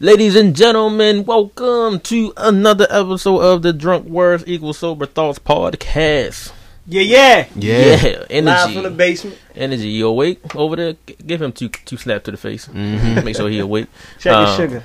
Ladies and gentlemen, welcome to another episode of the Drunk Words Equal Sober Thoughts podcast. Yeah, yeah. Yeah, energy. Live from the basement. Energy, you awake over there? G- Give him two two slaps to the face. Make sure he awake. Check Um, your sugar.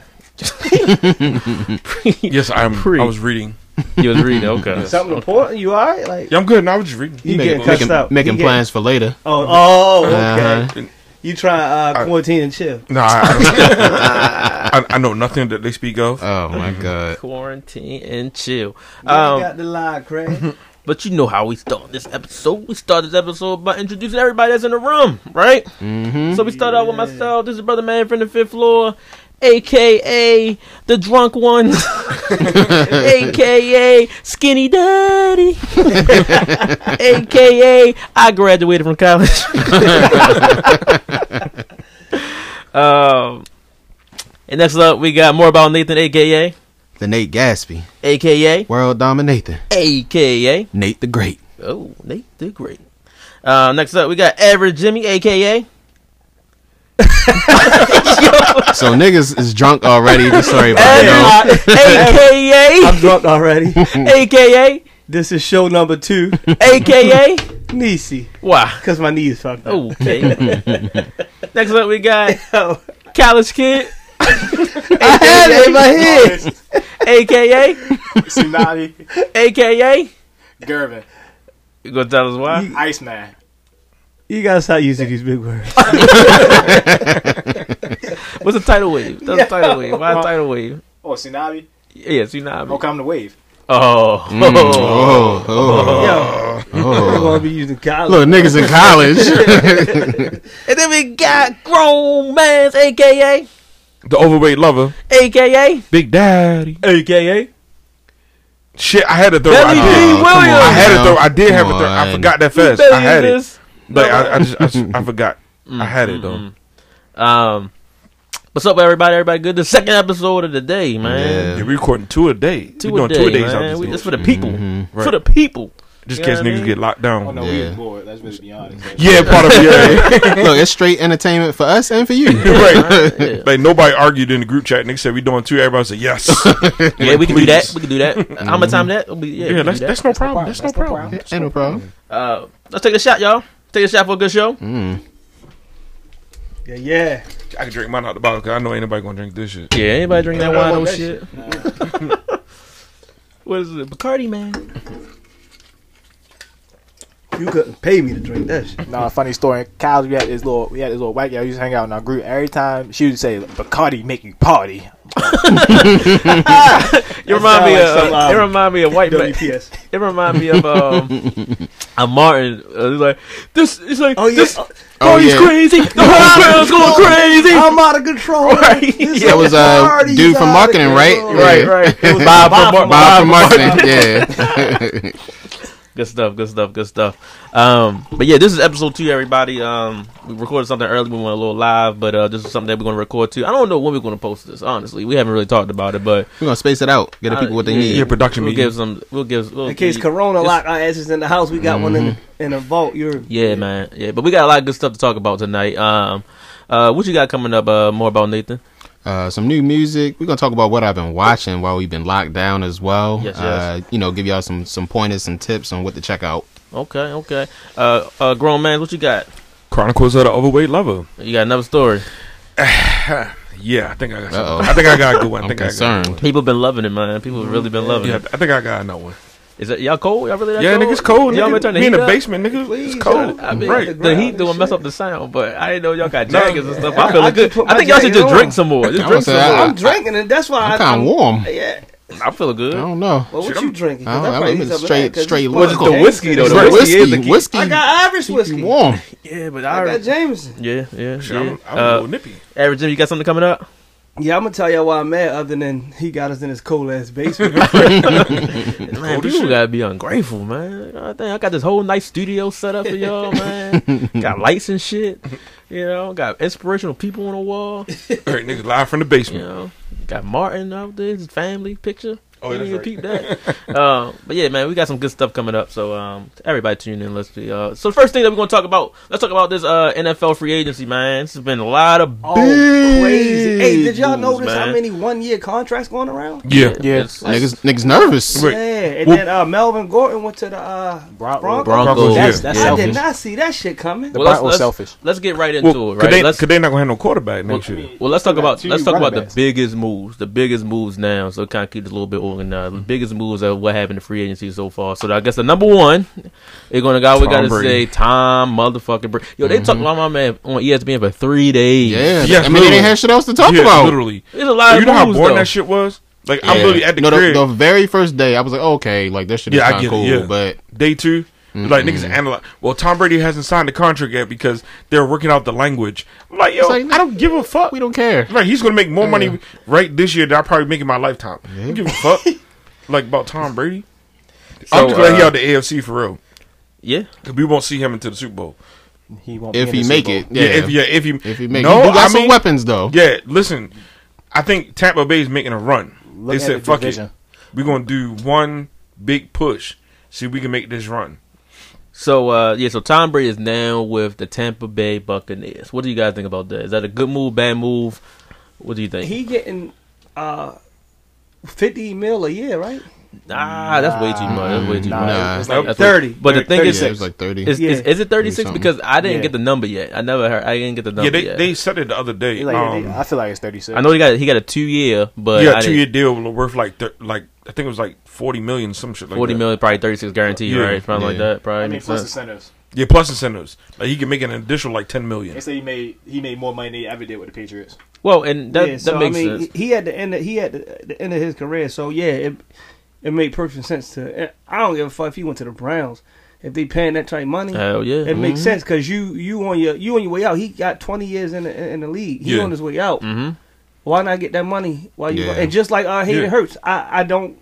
Yes, I'm. Pre. I was reading. You was reading, okay. Something important? You alright? Like Yeah, I'm good. No, I was just reading. you Making, getting cussed making, out? making You get- plans for later. Oh, oh, okay. Uh-huh. You try uh, I- quarantine and chill. No, I, I, don't- I, I know nothing that they speak of. Oh my god. Quarantine and chill. you Um, got the lie, Craig. but you know how we start this episode. We start this episode by introducing everybody that's in the room, right? Mm-hmm. So we start out with myself. This is Brother Man from the fifth floor, aka the drunk one, aka Skinny Daddy, aka I graduated from college. um, and next up we got more about Nathan, aka The Nate Gatsby, aka world dominator, aka Nate the Great. oh Nate the Great. Uh, next up we got Average Jimmy, aka So niggas is drunk already. Just sorry about it. Uh, aka I'm drunk already. aka this is show number two. aka Niecy. why Because my knee is fucked up. okay next up we got college kid I had it in my head. aka Tsunami, aka Gervin, you gonna tell us why Iceman. You gotta stop using these big words. what's a tidal wave that's a tidal wave why tidal wave Oh, tsunami. yeah tsunami Oh, come the wave. oh Mm, oh, oh, Yo, I oh. want to be using college. Look, niggas in college. and then we got grown man's aka The overweight lover, aka Big Daddy. aka Shit, I had to throw. Belly I D. did. Williams. I had to throw. I did have Come to throw. I forgot that fast. I had it, this. but I, I just I, just- I forgot. I had it though. Mm-mm. Um, what's up, everybody? Everybody good? The second episode of the day, man. Yeah, we recording two a day. Two we a doing day, two a days man. We, this this for the people. Mhm. For the people. Just in Yeah, case niggas mean- get locked down. Oh down. no, we Yeah. was bored. Let's just be honest. Yeah, part of it. Yeah, Look, it's straight entertainment for us and for you. right. Yeah. Like nobody argued in the group chat. Niggas said we doing two. Everybody said yes. Yeah, we can do that. We can do that. How much time that? We, yeah, we Yeah, that's that. that's no problem. That's no That's no problem. problem. Ain't no problem. Uh, let's take a shot, y'all. Take a shot for a good show. Mm. Yeah, yeah. I can drink mine out the bottle because I know ain't nobody gonna drink this shit. Yeah, anybody drink that I wine? want No that shit. what is it? Bacardi, man. You couldn't pay me to drink that shit. Nah, funny story. In college, we had this little, we had this little white guy. We used to hang out in our group. Every time she would say, "Bacardi make you party." You remind me like of. some, um, it remind me of white man. WPS. It remind me of um, a Martin. Uh, he's like this. It's like Oh, yeah. this. Oh, Oh party's yeah. crazy. The whole crowd's going crazy. I'm out of control. Right. This Yeah, That was a uh dude from marketing, right? control. Right, right. It was Bob Bob from from Bob from Bob marketing. Yeah. Good stuff, good stuff, good stuff. Um, but yeah, this is episode two, everybody. Um, we recorded something early. We went a little live, but uh, this is something that we're going to record too. I don't know when we're going to post this. Honestly, we haven't really talked about it, but We're gonna space it out. Get the people what they Uh, need. Yeah, production we'll meeting. give some. We'll give. We'll In case give- Corona it's- lock our asses in the house, we got one in in a vault. You're Yeah, man. Yeah, but we got a lot of good stuff to talk about tonight. Um, uh, what you got coming up? Uh, more about Nathan. Uh, some new music. We're gonna talk about what I've been watching while we've been locked down as well. Yes, yes. Uh, you know, give y'all some some pointers, and tips on what to check out. Okay, okay. Uh, uh, grown man, what you got? Chronicles of the Overweight Lover. You got another story. Yeah, I think I got. I think I got a good one. I I'm think I got concerned. a good People been loving it, man. People have really been one. loving Yeah, it. I think I got another one. Is it y'all cold? Y'all really that Yeah, cold? nigga, it's cold. Y'all Nigga. been turning We in heat the up? basement, nigga. Please, It's cold. I mean, right. the ground heat and doing mess up the sound, but I didn't know y'all got No. jackets and stuff. I I feel just good. I think y'all should just on. drink some more. Just I drink was some saying, more. I- I'm drinking, and that's why I'm kind of warm. Yeah. I feel good. I don't know. Well, what Shit, you I'm- drinking? 'Cause I don't that know. probably I'm needs straight- straight it's Well, the whiskey, though. The whiskey whiskey, is the key. whiskey, I got Irish whiskey. warm. Yeah, but I I, got Jameson. yeah, yeah, Shit, yeah. I'm, I'm a Uh, little nippy. Average Jim, you got something coming up? Yeah, I'm gonna tell y'all why I'm mad. Other than he got us in his cold ass basement. Man, Cold people gotta be ungrateful, man. I think I got this whole nice studio set up for y'all, man. got lights and shit. You know, got inspirational people on the wall. All right, niggas live from the You basement. know, got Martin out there, his family picture. Oh, Didn't even right. peep that. uh, but yeah, man, we got some good stuff coming up. So um, everybody tune in. Let's be. Uh, so the first thing that we're gonna talk about, let's talk about this uh, NFL free agency, man. This has been a lot of Oh, big crazy! Hey, did y'all moves, notice how many one-year contracts going around? Yeah. Yeah. it's- Niggas, niggas nervous. Right. Yeah, and Well- then uh, Melvin Gordon went to the uh, Bron- Broncos. Broncos. That's, yeah. I did not see that shit coming. The Well, let's- Broncos let's- selfish. Let's get right into Well, it, could right? they, let's, could they not gonna have no quarterback next year? Well, let's talk about let's talk running about the biggest moves, the biggest moves now. So kind of keep this a little bit organized. The biggest moves of what happened in free agency so far. So I guess the number one, they're gonna go. We gotta Brady. say Tom motherfucking Brady. Yo, they talked about my man on ESPN for three days. Yeah, Yeah, I mean, they literally. didn't have shit else to talk yeah, about. literally. It's a lot you of know how boring though. that shit was? Like I'm Yeah. literally at the no, crib. the, the very first day, I was like, oh, okay, like this shit is Yeah, I kind of get it, cool, yeah. but Day 2 like niggas analyze. Well, Tom Brady hasn't signed the contract yet because they're working out the language. I'm like, yo, like, I don't give a fuck. we don't care. Right, he's gonna make more money right this year than I probably make in my lifetime. I don't give a fuck. like about Tom Brady. I'm just glad he uh, out the AFC for real. Yeah, Cause we won't see him into the Super Bowl. He won't If he make it, yeah. Yeah, if yeah, if he If he make, no, he do got I some mean, weapons though. Yeah, listen, I think Tampa Bay is making a run. Look they at said, the "Fuck division. it, we're gonna do one big push, see if we can make this run." So uh yeah, so Tom Brady is now with the Tampa Bay Buccaneers. What do you guys think about that? Is that a good move, bad move? What do you think? He getting uh, fifty mil a year, right? Ah, that's way too much. That's way too Nah, much. it's like That's thirty. what- but the thing is, Yeah, it was like thirty. is, is, Yeah. is it 36? something. Because I didn't Yeah. get the number yet. I never heard. I didn't get the number yeah, they yet. they said it the other day. He like, um, I feel like it's 36. I know he got he got a two year, but yeah, I two didn't- year deal worth like thir- like I think it was like forty million, some shit like forty that. million, probably 36 guaranteed, Yeah. right? Something like Yeah. that. Probably I mean, makes plus sense. incentives. Yeah, plus incentives. Like he can make an additional like ten million. They say he made he made more money than he ever did with the Patriots. Well, and that yeah, that so makes I mean, sense. he had the end. Of, he had the, the end of his career. So yeah, it it made perfect sense to. I don't give a fuck if he went to the Browns. If they paying that type of money, Hell yeah. it makes sense because you you on your you on your way out. He got twenty years in the in the league. He Yeah. on his way out. Mm-hmm. Why not get that money while you? Yeah. And just like uh, Hayden Yeah. Hurst, I I don't.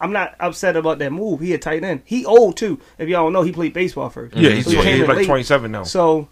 I'm not upset about that move. He a tight end. He old too. If y'all don't know, he played baseball first. Yeah, he's, So he came he's in like late. twenty seven now. So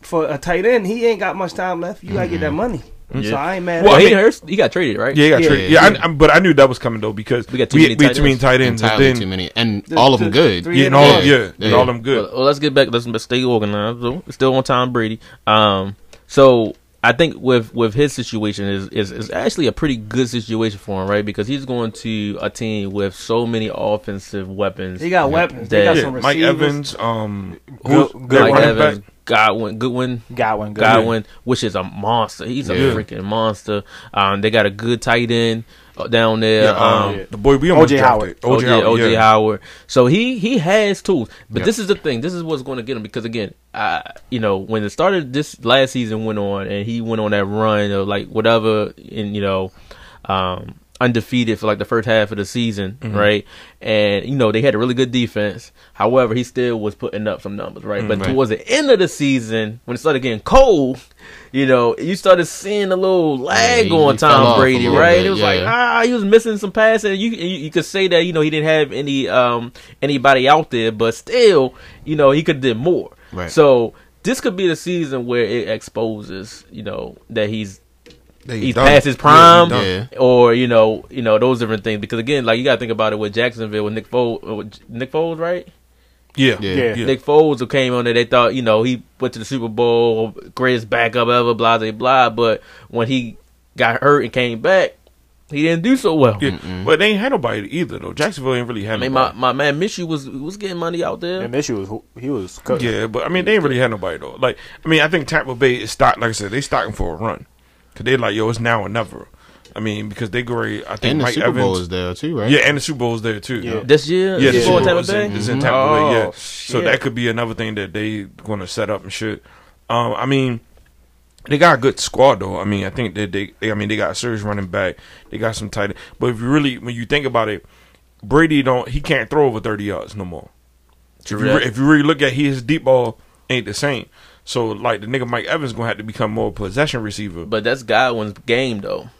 for a tight end, he ain't got much time left. You gotta get that money. Yeah. So I ain't mad. Well, at I he mean- hurts. He got traded, right? Yeah, he got Yeah, traded. yeah. Yeah, I, I, but I knew that was coming though because We got too we, many we tight had too many tight ends. and Entirely then, too many, and The- all of the them good. three yeah, and all, Yeah. yeah, and Yeah. all them good. Well, well, let's get back. Let's stay organized. So, still on Tom Brady. Um, so I think with with his situation is, is is actually a pretty good situation for him, right? Because he's going to a team with so many offensive weapons. He got weapons. They got Yeah, yeah, some Mike receivers. Evans, um, Good- who's good Mike running Evans, back? Godwin, Goodwin, Godwin, good. Godwin, which is a monster. He's a Yeah. freaking monster. Um, they got a good tight end uh, down there. Yeah, um, um, the boy we almost O.J. drafted. OJ, OJ Howard. OJ yeah. Howard. So he he has tools, but Yeah. this is the thing. This is what's going to get him because again, uh, you know, when it started, this last season went on, and he went on that run of like whatever, and you know, um, undefeated for like the first half of the season, Mm-hmm. right? And you know they had a really good defense. However, he still was putting up some numbers, right? but Mm, right. towards the end of the season, when it started getting cold. You know, you started seeing a little lag he- on Tom Brady, right? bit, it was like, yeah. ah, he was missing some passes. You, you you could say that you know he didn't have any um anybody out there, but still, you know he could have did more. Right. So this could be the season where it exposes, you know, that he's They he's done. past his prime, he. Yeah. or you know, you know those different things. Because again, like you got to think about it with Jacksonville with Nick Foles, uh, with Nick Foles, right? Yeah, Yeah. yeah, Yeah. Nick Foles who came on there, they thought, you know, he went to the Super Bowl, greatest backup ever, blah blah blah. But when he got hurt and came back, he didn't do so well. Yeah. But they ain't had nobody either though. Jacksonville ain't really I had mean, my, nobody. my man Minshew was was getting money out there. And Minshew was he was cooking. yeah, but I mean they ain't really had nobody though. Like I mean I think Tampa Bay is stock like I said they stocking for a run because they're like yo it's now or never. I mean because they great. I think And the Mike Super Evans. Bowl is there too, right? yeah, and the Super Bowl is there too. Yeah. This year, Yeah, the Super Super Bowl Bowl Tampa is Bay. in, is in. Tampa Bay. Yeah, Oh, so shit. that could be another thing that they going to set up and shit. Um, I mean, they got a good squad though. I mean, I think that they, they I mean, they got a serious running back. They got some tight. end. But if you really, when you think about it, Brady don't he can't throw over thirty yards no more. If you, re- if you really look at his deep ball, ain't the same. So like the nigga Mike Evans gonna have to become more possession receiver. But that's Godwin's game, though.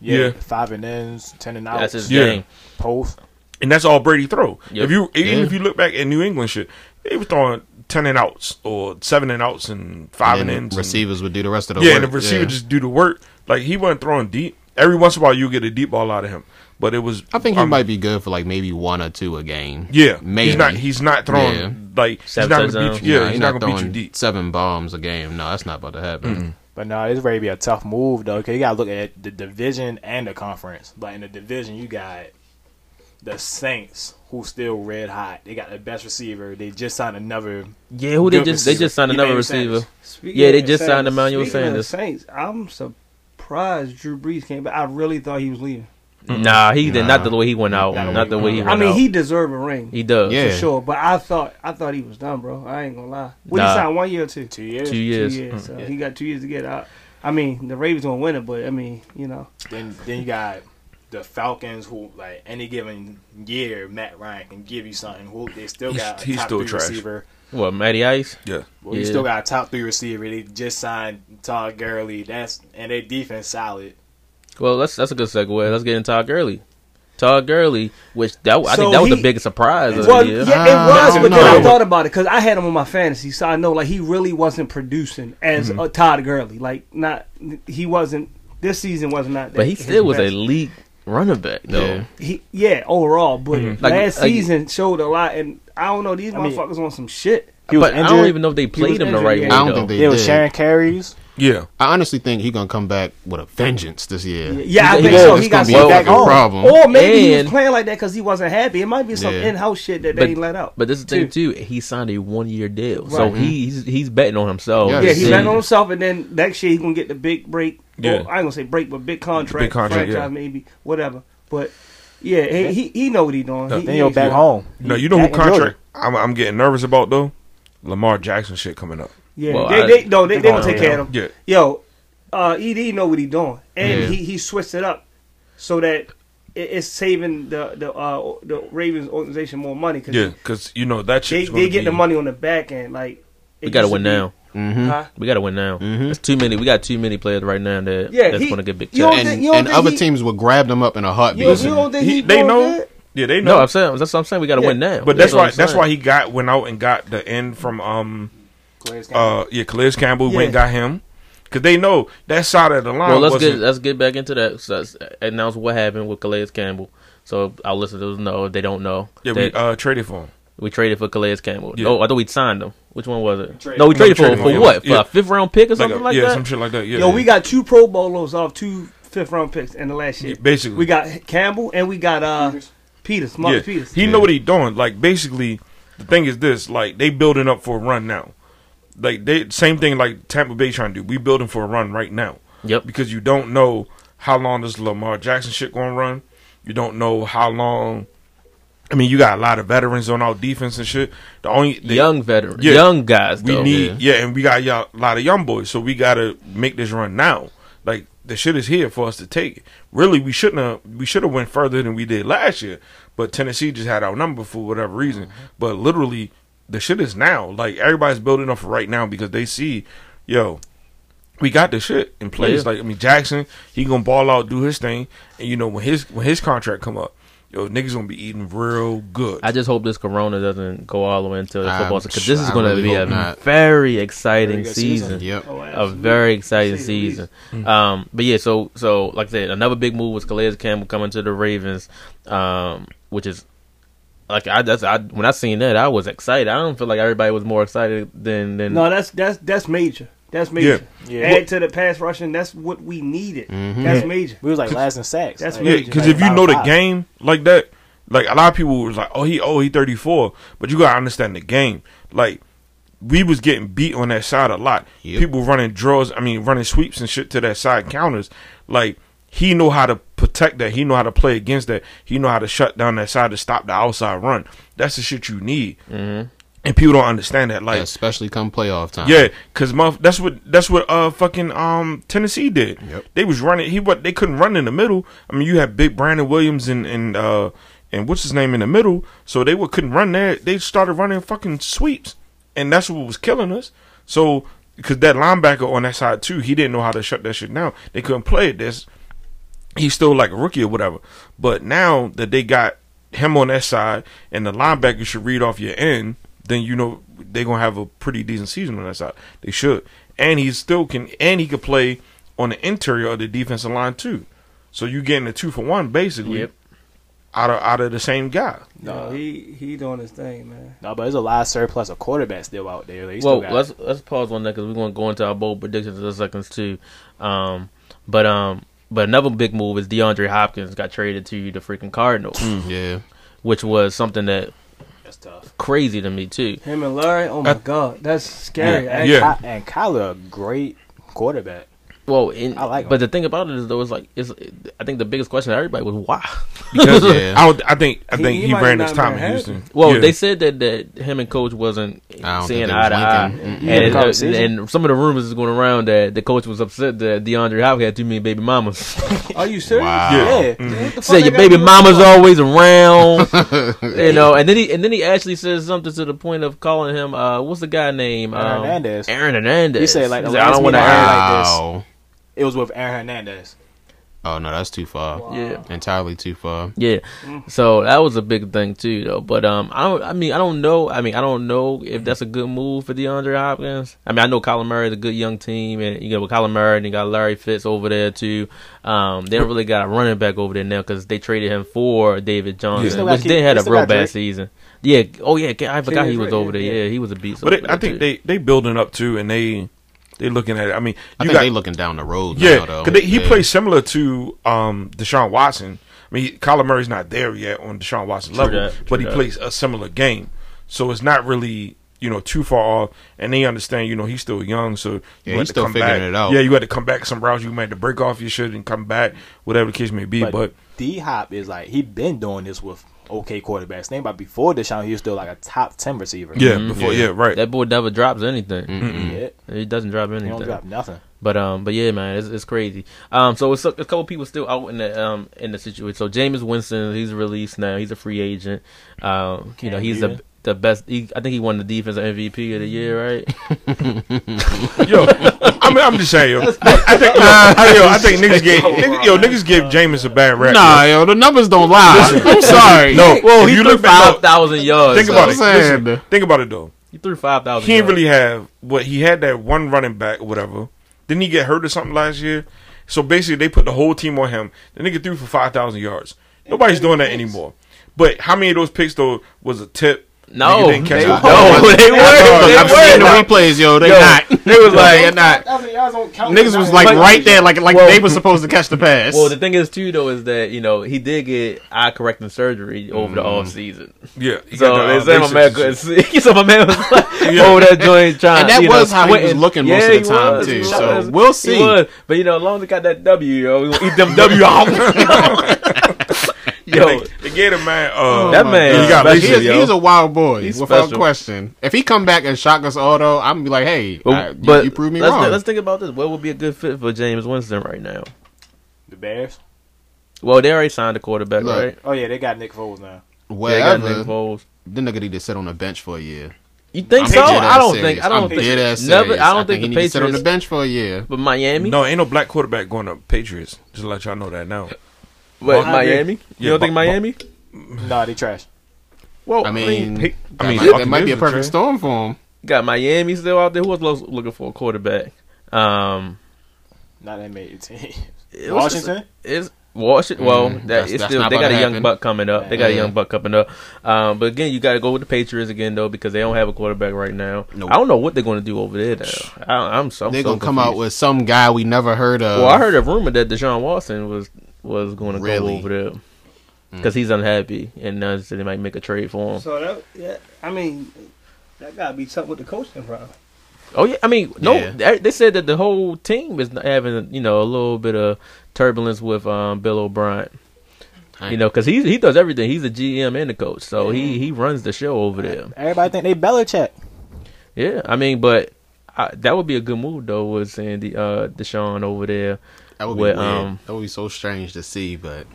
Yeah, Yeah. five and ins, ten and outs, That's his Yeah. game. post. And that's all Brady throw. Yep. If you even Yeah. if you look back at New England shit, they was throwing ten and outs or seven and outs and five and, And ins. then and- receivers would do the rest of the yeah, work. and the receiver yeah. just do the work. Like he wasn't throwing deep. Every once in a while, you get a deep ball out of him, but it was. I think he um, might be good for like maybe one or two a game. Yeah, maybe. he's not. He's not throwing Yeah. like Seven he's not gonna beat you. Yeah, Nah, he's he not, gonna beat you throwing deep. seven bombs a game. No, that's not about to happen. But no, it's ready to be a tough move though. Cause you gotta look at the division and the conference. But in the division, you got the Saints, who still red hot. They got the best receiver. They just signed another. Yeah, who they Good just they just signed another Emmanuel receiver. Speaking Yeah, they of just signed Emmanuel the Sanders. Saints, I'm surprised Drew Brees came back. I really thought he was leaving. Nah, he did not the way he went out. Not the Not the way he went I mean, out. he deserved a ring he does. Yeah. for sure. But I thought I thought he was done, bro. I ain't gonna lie. What Nah. he signed one year or two? Two years. Two years. Two years. Mm. So Yeah. he got two years to get out. I mean, the Ravens gonna win it, but I mean, you know, Then then you got the Falcons, who like any given year, Matt Ryan can give you something. Who they still got He's- got a he's top still three trash. receiver. What, Matty Ice? Yeah, Well, you Yeah. still got a top three receiver. They just signed Todd Gurley. That's and their defense solid. Well, that's that's a good segue. Let's get into Todd Gurley. Todd Gurley, which that I So think that was he- the biggest surprise of well, the year. yeah, it was. But don't then I thought about it because I had him on my fantasy, so I know like he really wasn't producing as Mm-hmm. a Todd Gurley. Like not, he wasn't. This season was not. That, But he still was best. a elite running back, though. Yeah. He, yeah, overall, but Mm-hmm. Like- last like- season showed a lot, and I don't know these I mean- motherfuckers on some shit. He was But I don't even know if they played was him the right yeah. way. I don't though. think they It was did. sharing carries. Yeah. I honestly think he's gonna come back with a vengeance this year. Yeah, I He think did. so. He got be Well, a back fucking home. problem. Or maybe he was playing like that because he wasn't happy. It might be some Yeah. in-house shit that But- they let out. But this is the thing too. He signed a one-year deal, so Right. he's he's betting on himself. Yeah, yeah, he see. bet on himself, and then next year he's gonna get the big break. Yeah. Or, I ain't gonna say break, but big contract, Big contract, franchise yeah. maybe, whatever. But yeah, he he, he know what he doing. No, He- Then he you're back home. No, you know who Back in Georgia. contract I'm, I'm getting nervous about though? Lamar Jackson shit coming up. Yeah, Well, they, I- they no, they, they gonna Oh, take yeah. care of him. Yeah, Yo, uh, Ed know what he doing, and Yeah. he he switched it up so that it, it's saving the the uh the Ravens organization more money because yeah, because you know that they they get be, the money on the back end. Like we got to win be- now. Mm-hmm. Huh? We got to win now. Mhm. It's too many. We got too many players right now that Yeah, that's he- going to get big you don't think- And, you don't and other he- teams will grab them up in a heartbeat. You, don't- you don't think he- he, they know. good? Yeah, they know. No, I'm saying that's what I'm saying. We got to Yeah. win now. but that's what why that's why he got went out and got the end from um Calais Campbell. uh yeah Calais Campbell went and got him because they know that side of the line. Well, let's wasn't, get let's get back into that. So let's announce what happened with Calais Campbell. So our listeners know if they don't know. yeah we uh traded for him. we traded for Calais Campbell. Yeah. No, I thought we signed him. Which one was it? Traded. No, we No, traded for traded for for him. what? For Yeah. a fifth round pick or Like something a- like yeah, that. Yeah, some shit like that. Yeah, Yo, we got two Pro Bowlers off two fifth round picks in the last year. basically We got Campbell and we got uh Peters, Marcus yeah. Peters. He know what he doing. Like basically, the thing is this: like they building up for a run now. Like they same thing like Tampa Bay trying to do. We building for a run right now Yep. because you don't know how long this Lamar Jackson shit going to run. You don't know how long. I mean, you got a lot of veterans on our defense and shit. The only the, young veteran, Yeah. young guys. we Though. need yeah. and we got y'all, a lot of young boys, so we got to make this run now. Like the shit is here for us to take. Really, we shouldn't have. We should have went further than we did last year, but Tennessee just had our number for whatever reason. Mm-hmm. But literally, the shit is now. Like everybody's building up for right now because they see, yo, we got the shit in place. Yeah. Like I mean, Jackson, he gonna ball out, do his thing, and you know when his when his contract come up, yo, niggas gonna be eating real good. I just hope this Corona doesn't go all the way into the I- football because this is I going to really be a not. very exciting Very season. season. Yep. Oh, A very exciting To say the least. season. Um, but yeah, so so like I said, another big move was Calais Campbell coming to the Ravens, um, which is like I that's I when I seen that I was excited. I don't feel like everybody was more excited than than No, that's that's that's major. That's major. Yeah. Add to the pass rushing. That's what we needed. Mhm. That's Yeah. major. we was like last in sacks. That's Like, Yeah, major. because like if you five know the five. game like that, like a lot of people was like, "Oh, he, oh, he 34," but you gotta understand the game. Like we was getting beat on that side a lot. Yep. People running draws, I mean, running sweeps and shit to that side counters. Like he know how to protect that. He know how to play against that. He know how to shut down that side to stop the outside run. That's the shit you need. Mhm. And people don't understand that. Like especially come playoff time. yeah, cause muff, that's what that's what uh fucking um Tennessee did. Yep. They was running. He what they couldn't run in the middle. I mean, you had big Brandon Williams and and uh and what's his name in the middle, so they would couldn't run there. They started running fucking sweeps, and that's what was killing us. So because that linebacker on that side too, he didn't know how to shut that shit down. They couldn't play it. This he's still like a rookie or whatever. But now that they got him on that side and the linebacker should read off your end, then you know they're gonna have a pretty decent season on that side. They should. And he still can and he could play on the interior of the defensive line too. So you're getting a two for one basically. Yep. out of out of the same guy. No, No. he he doing his thing, man. No, but there's a lot of surplus of quarterbacks still out there. They still Well, let's let's pause on that because we're going to go into our bold predictions in a seconds too. Um, but um, but another big move is DeAndre Hopkins got traded to the freaking Cardinals, Yeah. which was something that that's tough. crazy to me too. Him and Larry, oh my Uh, god, that's scary. Yeah, actually. yeah. Ky- and Kyler, a great quarterback. Well, in, I like him. but the thing about it is though, it's like it's. I think the biggest question to everybody was why. Because Yeah. I, would, I think I He- think he he, ran not his time in. Houston. Well, Yeah. they said that, that him and coach wasn't seeing eye to eye, and, and, and some of the rumors is going around that the coach was upset that DeAndre Hopkins had too many baby mamas. Are you serious? Wow. Yeah. Yeah. What the Said your baby mama's football? always around, you know. And then he and then he actually says something to the point of calling him uh, what's the guy name? Aaron Um, Hernandez. Aaron Hernandez. He said, like, the He said, I don't want to. meeting I had, Aaron. like this. Wow. It was with Aaron Hernandez. Oh no, that's too far. Yeah. Entirely too far. Yeah, so that was a big thing too, though. But um, I don't. I mean, I don't know. I mean, I don't know if that's a good move for DeAndre Hopkins. I mean, I know Kyler Murray is a good young team, and you got with Kyler Murray, and you got Larry Fitz over there too. Um, they don't really got a running back over there now because they traded him for David Johnson, still got which Ke- they had a real bad season. Yeah. Oh yeah. I forgot he was over there. yeah. Yeah, he was a beast. but over they, I think too. they they building up too, and they they looking at it. I mean, I you think got they looking down the road yeah, now though. because he Yeah. plays similar to um Deshaun Watson. I mean, Kyler Murray's not there yet on Deshaun Watson True level, that, but he that. plays a similar game, so it's not really. You know, too far off, and they understand. You know, he's still young, so Yeah, you he's still come figuring back. it out. Yeah, you had to come back some routes. You might have to break off your shit and come back, whatever the case may be. But, But, D Hop is like he been doing this with okay quarterbacks. Think about before Deshaun, he was still like a top ten receiver. yeah, Mhm. before Yeah. yeah, right. that boy never drops anything. yeah. He doesn't drop anything. He anything. don't drop nothing. But um, but yeah, man, it's, it's crazy. Um, so it's a, a couple people still out in the um in the situation. So Jameis Winston, he's released now. He's a free agent. Um, you know, he's the Newton. The best. He, I think he won the defensive MVP of the year, right? yo, I mean, I'm just saying, yo. I think, yo, I, yo, I think niggas gave, niggas, yo, niggas give Jameis a bad rap. Nah, yo, the numbers don't lie. I'm sorry. No, Well, if he you threw look back, five no, thousand yards. think about it. so- Listen, think about it though. He threw five thousand. He didn't really have what he had that one running back or whatever. Didn't he get hurt or something last year? So basically, they put the whole team on him. The nigga threw for five thousand yards. Nobody's doing that anymore. But how many of those picks though was a tip? No, Nigga didn't catch they, no, No, they no, were. They I've seen the replays, yo. They Yo, not. They was like, They're not. Niggas was like right there, like like Well- they were supposed to catch the pass. Well, the thing is too though is that you know he did get eye correcting surgery over Mm. the off season. Yeah. So the, they uh, said my man and couldn't see. So my man was like Yeah. over that joint trying. And that you know, was how he was looking most of the time, was, too. So we'll see. But you know, as long as he got that W, yo, we gonna eat them W off. yo, They, they gave him man. Uh, that man, He got special, he is, yo. he's a wild boy, He's without special. question. If he come back and shock us auto, I'm gonna be like, hey, But, I- you, but you proved me let's, wrong. Let's think about this. What would be a good fit for Jameis Winston right now? The Bears. Well, they already signed a quarterback, Look, right? Oh yeah, they got Nick Foles now. Yeah, they got Nick Foles. the nigga need to sit on the bench for a year. You think I'm so? I don't serious. think. I don't I'm think. Never. serious. I don't think he the need to sit on the bench for a year. But Miami. No, ain't no black quarterback going to Patriots. Just to let y'all know that now. But Buck- Miami. You Yeah, don't think Buck- Miami? Nah, they trash. Well, I mean, he- I mean, might, that might be a perfect trash. storm for him. got Miami still out there. Who else lo- looking for a quarterback? Um, Not that made the team. it was just- Washington. Is Washington? Well, Mm, that that's- it's that's still not they about got to a young happen. buck coming up. They got a Yeah. young buck coming up. Um, but again, you got to go with the Patriots again though because they don't have a quarterback right now. Nope. I don't know what they're going to do over there. Now. I, I'm so They're so gonna come out confused. with some guy we never heard of. Well, I heard a rumor that Deshaun Watson was was going to go over there because he's unhappy and uh, so they might make a trade for him. So that, yeah, I mean, that gotta be something with the coaching, bro. Oh yeah, I mean, no, Yeah. they, they said that the whole team is having you know a little bit of turbulence with um, Bill O'Brien. You know, because he he does everything. He's the GM and the coach, so he he runs the show over there. Everybody think they Belichick. Yeah, I mean, but I, that would be a good move though. Was saying the uh, Deshaun over there. That would be with, weird. um, that would be so strange to see, but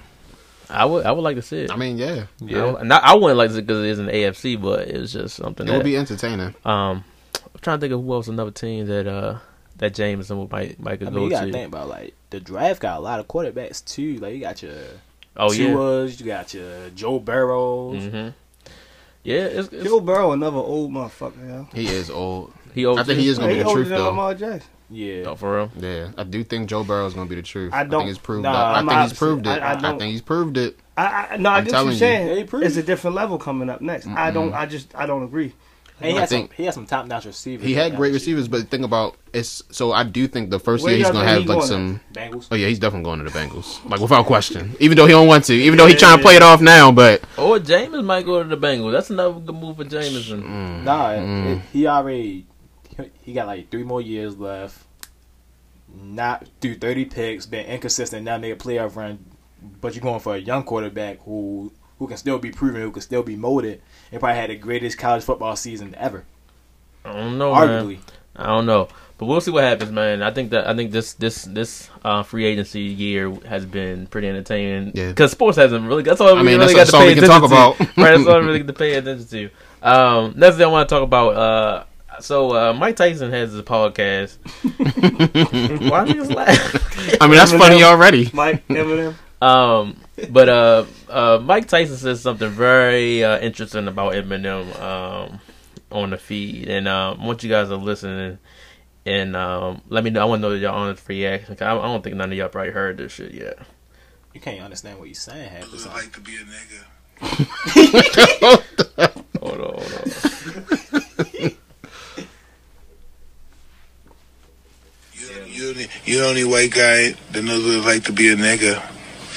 I would I would like to see it. I mean, yeah, yeah, I, would- not, I wouldn't like to because it is an AFC, but it was just something it that would be entertaining. um. I'm trying to think of who else another team that uh that Jameson might might could I go mean, you gotta to. think about like the draft got a lot of quarterbacks too. Like you got your oh yeah. Tuas, you got your Joe Burrows. hmm Yeah, it's, it's, Joe Burrow, another old motherfucker, yo. He is old. he owes I think he is gonna He be the older truth though. Lamar Jackson. Yeah, Oh, for real. Yeah, I do think Joe Burrow is gonna be the truth. I I, don't- think he's proved. nah. I I'm think he's opposite. proved it. I- I I, don't- think he's proved it. I, I no, I I'm get what telling you're saying. Yeah, he pretty- it's a different level coming up next. I don't. I just. I don't agree. And he I had think- some he had some top notch receivers. He had great receivers, but think about it's. So I do think the first Where year he's gonna have he like going some. Bengals. Oh yeah, he's definitely going to the Bengals, like without question. Even though he don't want to, even though he's trying to play it off now, but Or James might go to the Bengals. That's another good move for Jameson. Mm. Nah, it- he already he- he got like three more years left. Not through thirty picks, been inconsistent, not made a playoff run. But you're going for a young quarterback who who can still be proven, who can still be molded, and probably had the greatest college football season ever, I don't know, man. arguably. I don't know, but we'll see what happens, man. I think that I think this this this uh, free agency year has been pretty entertaining. Yeah. because sports hasn't really. That's all we I mean, really that's- got that's all to pay we can attention talk to. about. right, that's all we really get to pay attention to. Um, next thing I want to talk about. Uh, so uh, Mike Tyson has his podcast. Why niggas laugh? I mean that's funny already. Mike Eminem. Um, but uh, uh, Mike Tyson says something very uh, interesting about Eminem um, on the feed, and um, I want you guys to listen and um, let me know. I want to know your honest reaction. 'cause I, I don't think none of y'all probably heard this shit yet. You can't understand what you're saying half the time. like to be a nigga. Hold on, hold on. You, you, the- you the only white guy that knows what it's like to be a nigga.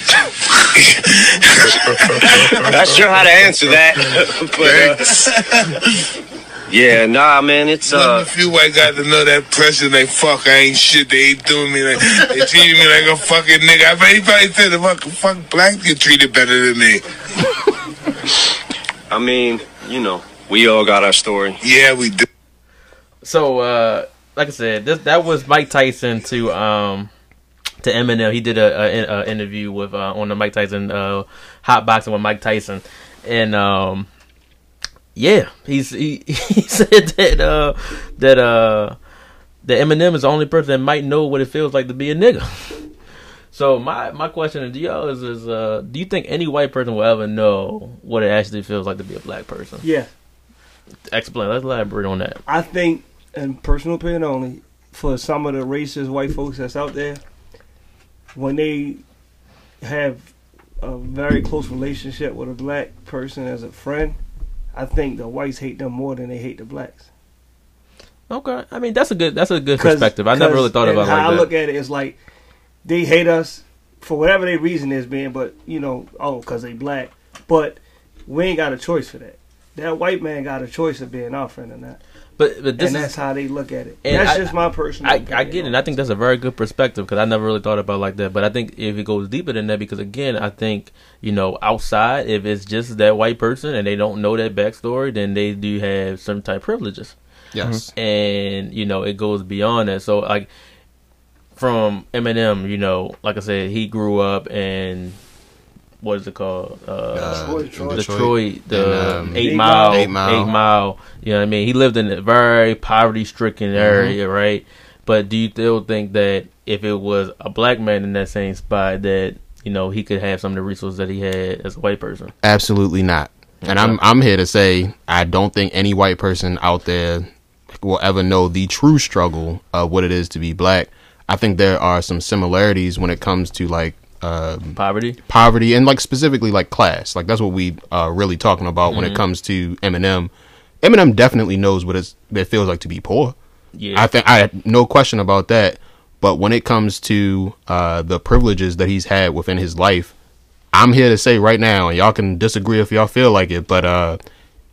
Not sure how to answer that. but, uh, yeah, nah, man, it's One of uh, the few white guys that know that pressure. They fuck, I ain't shit. They ain't doing me like they treating me like a fucking nigga. I bet he probably said the fuck, fuck black get treated better than me. I mean, you know, we all got our story. Yeah, we do. So, uh, like I said, this that was Mike Tyson to um to Eminem. He did a, a, a interview with uh, on the Mike Tyson uh, hot boxing with Mike Tyson, and um yeah, he's he, he said that uh that uh that Eminem is the only person that might know what it feels like to be a nigga. So my my question to y'all is is uh do you think any white person will ever know what it actually feels like to be a black person? Yeah, Explain. Let's elaborate on that. I think, in personal opinion only, for some of the racist white folks that's out there, when they have a very close relationship with a black person as a friend, I think the whites hate them more than they hate the blacks. Okay, I mean that's a good that's a good perspective. I never really thought and about it how like I that. look at it is like they hate us for whatever their reason is, being, but you know, oh, because they black. But we ain't got a choice for that. That white man got a choice of being our friend or not, but but this and is that's how they look at it. and that's I- just my personal. I, opinion I get it. and I think that's a very good perspective because I never really thought about it like that. But I think if it goes deeper than that, because again, I think you know outside, if it's just that white person and they don't know that backstory, then they do have certain type of privileges. Yes. Mm-hmm. and you know it goes beyond that. So like from Eminem, you know, like I said, he grew up in what is it called? Uh, Uh, Detroit. Detroit, the and, um, Eight Eight Mile, Mile. Eight Eight Mile, Mile. You know what I mean? He lived in a very poverty-stricken area, right? But do you still think that if it was a black man in that same spot, that you know he could have some of the resources that he had as a white person? Absolutely not. And I'm I'm here to say I don't think any white person out there will ever know the true struggle of what it is to be black. I think there are some similarities when it comes to like um, Poverty. poverty and like specifically like class. Like that's what we are really talking about when it comes to Eminem. Eminem definitely knows what it's, it feels like to be poor. Yeah. I think I had no question about that. But when it comes to uh, the privileges that he's had within his life, I'm here to say right now, and y'all can disagree if y'all feel like it, but uh,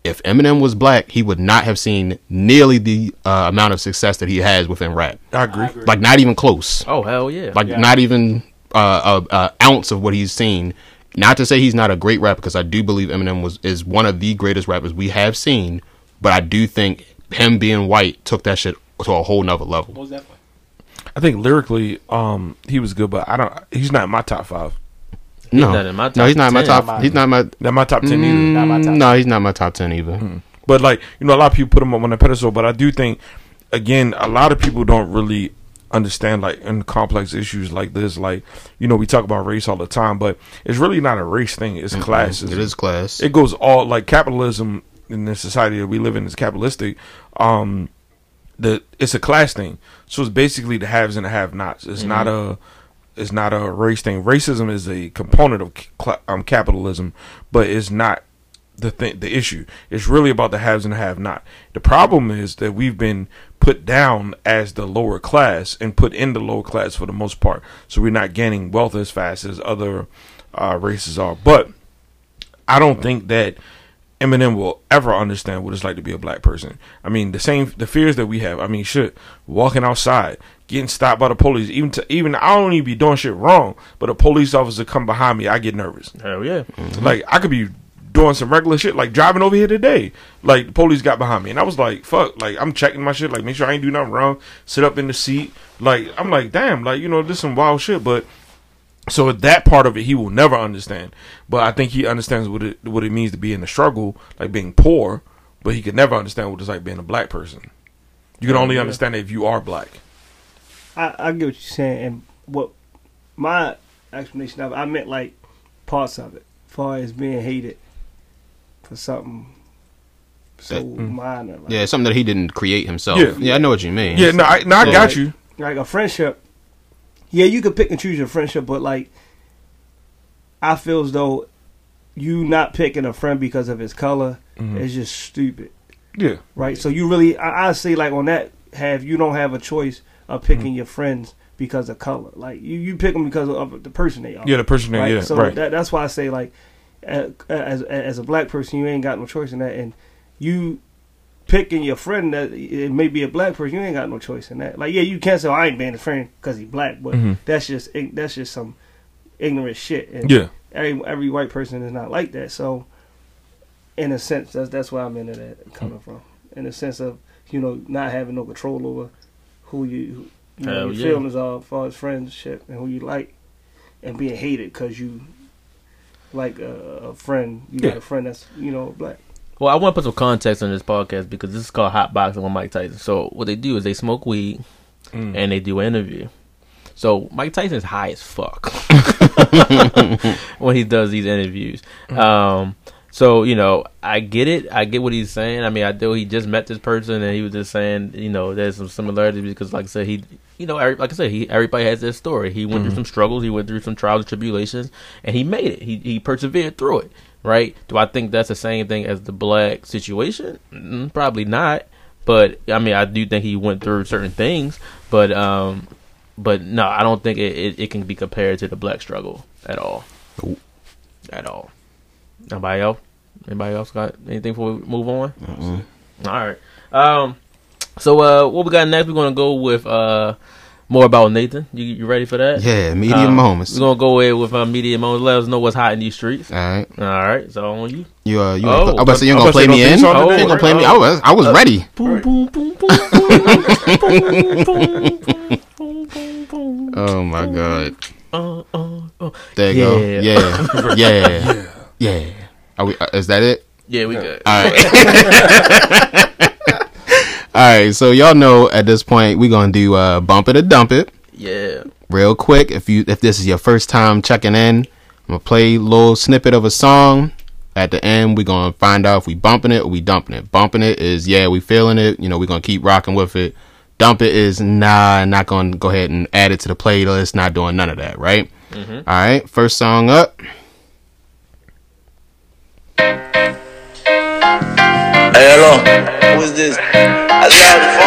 if Eminem was black, he would not have seen nearly the uh, amount of success that he has within rap. I agree. Like not even close. oh hell yeah! Like Yeah. not even uh, a, a ounce of what he's seen. Not to say he's not a great rapper, because I do believe Eminem was is one of the greatest rappers we have seen. But I do think him being white took that shit to a whole nother level. Most definitely. I think lyrically, um, he was good, but I don't. He's not in my top five. no, not in my no, he's not in my top. Not He's not in my. Not my top ten either. Not my top Mm, no, he's not my top ten either. But like you know, a lot of people put him up on a pedestal. But I do think, again, a lot of people don't really understand like in complex issues like this. Like you know, we talk about race all the time, but it's really not a race thing. It's class. It is class. It goes all like capitalism in the society that we live in is capitalistic. Um, the it's a class thing. So it's basically the haves and the have-nots. It's not a it's not a race thing. Racism is a component of cl- um, capitalism, but it's not the thing. The issue. It's really about the haves and the have not. The problem is that we've been put down as the lower class and put in the lower class for the most part. So we're not gaining wealth as fast as other uh, races are. But I don't think that Eminem will ever understand what it's like to be a black person. I mean, the same the fears that we have. I mean, shit, walking outside, getting stopped by the police, even to even I don't even be doing shit wrong, but a police officer come behind me, I get nervous. Hell yeah. Like I could be doing some regular shit, like driving over here today. Like the police got behind me, and I was like, "Fuck!" Like I'm checking my shit, like make sure I ain't do nothing wrong. Sit up in the seat, like I'm like, "Damn!" Like you know, this some wild shit, but. So that part of it, he will never understand. But I think he understands what it what it means to be in the struggle, like being poor. But he could never understand what it's like being a black person. You can oh, only Yeah. understand it if you are black. I, I get what you're saying, and what my explanation of it, I meant like parts of it, as far as being hated for something so That- minor. Like, Yeah, something that he didn't create himself. Yeah. Yeah, I know what you mean. Yeah, no, I, no, I Yeah. got you. like a friendship. Yeah, you can pick and choose your friendship, but like, I feel as though you not picking a friend because of his color Mhm. is just stupid, Yeah, right? So you really, I, I say like on that have you don't have a choice of picking your friends because of color. Like you, you pick them because of the person they are. yeah, the person, that- right? yeah, so right. That, that's why I say like, as as a black person, you ain't got no choice in that, and you picking your friend that it may be a black person, you ain't got no choice in that. Like, yeah, you can't say oh, I ain't being a friend because he black, but Mhm. that's just that's just some ignorant shit. And yeah, every every white person is not like that. So, in a sense, that's that's where I'm into that coming from. In the sense of you know not having no control over who you, you know, Hell your yeah. feelings are as far as friendship and who you like, and being hated because you like a, a friend. You Yeah. got a friend that's you know black. Well, I want to put some context on this podcast because this is called Hot Boxing with Mike Tyson. So what they do is they smoke weed Mm. and they do an interview. So Mike Tyson is high as fuck when he does these interviews. Um, so you know, I get it. I get what he's saying. I mean, I know he just met this person and he was just saying, you know, there's some similarities because, like I said, he, you know, every, like I said, he everybody has their story. He went through some struggles. He went through some trials and tribulations, and he made it. He he persevered through it. Right? Do I think that's the same thing as the black situation? Mm, probably not. But I mean, I do think he went through certain things. But um, but no, I don't think it, it, it can be compared to the black struggle at all. Nope. At all. Nobody else? Anybody else got anything before we move on? Mm-mm. All right. Um. So uh, what we got next? We're gonna go with uh more about Nathan. You you ready for that? Yeah, media um, moments. We're gonna go in with uh, media moments. Let us know what's hot in these streets. All right, all right. So on you. You uh, you. Oh, I was say you gonna play me in. Oh, you gonna play me? I was I was ready. Boom boom boom boom boom boom boom boom boom. Oh my god. Uh, uh, uh. There you go. Yeah yeah yeah. yeah. Are we? Uh, is that it? Yeah, we good. All right. All right. So y'all know at this point we gonna do uh, bump it or dump it Yeah. real quick. If you if this is your first time checking in, I'm gonna play a little snippet of a song. At the end, we gonna find out if we bumping it or we dumping it. Bumping it is yeah, we feeling it. You know, we gonna keep rocking with it. Dump it is nah, not gonna go ahead and add it to the playlist. Not doing none of that, right? All right. First song up. Hey, hello. Who is this? I got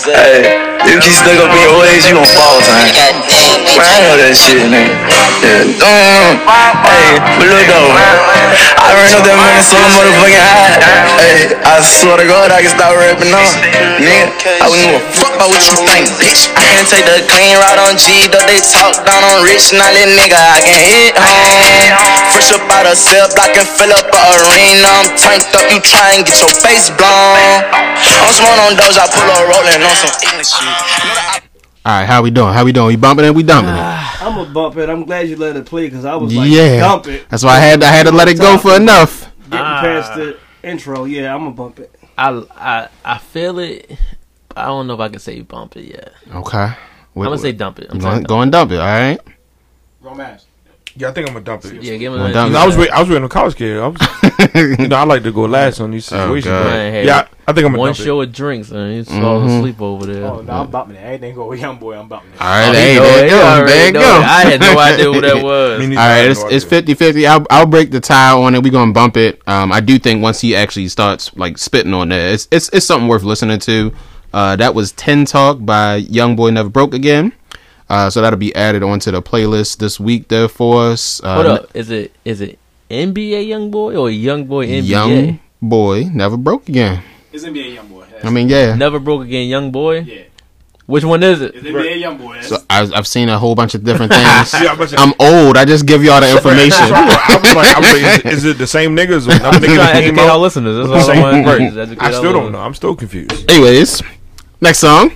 say. Hey, you keep stuck up in your ways, you gon' fall, son. Man, I know that shit, nigga. Yeah, mm, hey, but look though, I ran up that money so motherfucking high. Hey, I swear to God, I can stop rapping on. Nigga, I wouldn't give a fuck about what you think, bitch. I can take the clean route on G, though they talk down on rich, now that nigga, I can hit home. Fresh up out of cell block and fill up a arena. I'm tanked up, you try and get your face blown. I'm smoking on those, I pull a rolling on some English shit. All right, how we doing? How we doing? We bumping it? We dumping it? Ah. I'm gonna bump it. I'm glad you let it play because I was like, yeah, dump it. that's why I had I had to let it go for enough. Getting ah. past the intro, yeah, I'm gonna bump it. I I I feel it. I don't know if I can say bump it yet. Okay, I'm gonna say dump it. I'm going, saying go and dump it. All right. Romance. Yeah, I think I'm gonna dump it. Yeah, give me Well, a dump I was wait, I was waiting on college kid. I was, you know, I like to go last on these Oh, situations. God. but- hey. yeah, I, I think I'm gonna one dump it. show of drinks and he's falling Mhm. asleep over there. Oh, no, I'm bumping it. Anything go with young boy, I'm bumping it. All right, Oh, hey, he know there you go. There you go. I had no idea what that was. Me neither. All I right, have it's, no it's 50 50. I'll, I'll break the tie on it. We're going to bump it. Um, I do think once he actually starts like spitting on there, it's, it's, it's something worth listening to. Uh, that was 10 Talk by YoungBoy Never Broke Again. Uh, so that'll be added onto the playlist this week there for us. Uh, Hold up, is it is it NBA young boy or young boy NBA? Young Boy Never Broke Again. It's NBA young boy. That's- I mean, yeah. Never broke again, young boy. yeah. Which one is it? It's NBA young boy. So I've, I've seen a whole bunch of different things. Yeah, I'm about to say- I'm old. I just give y'all the information. I was like, I was like, is, is it the same niggas? I'm trying nigga to educate our listeners. That's all I Same- want to do. right. is educate I still don't know. I'm still confused. Anyways, next song.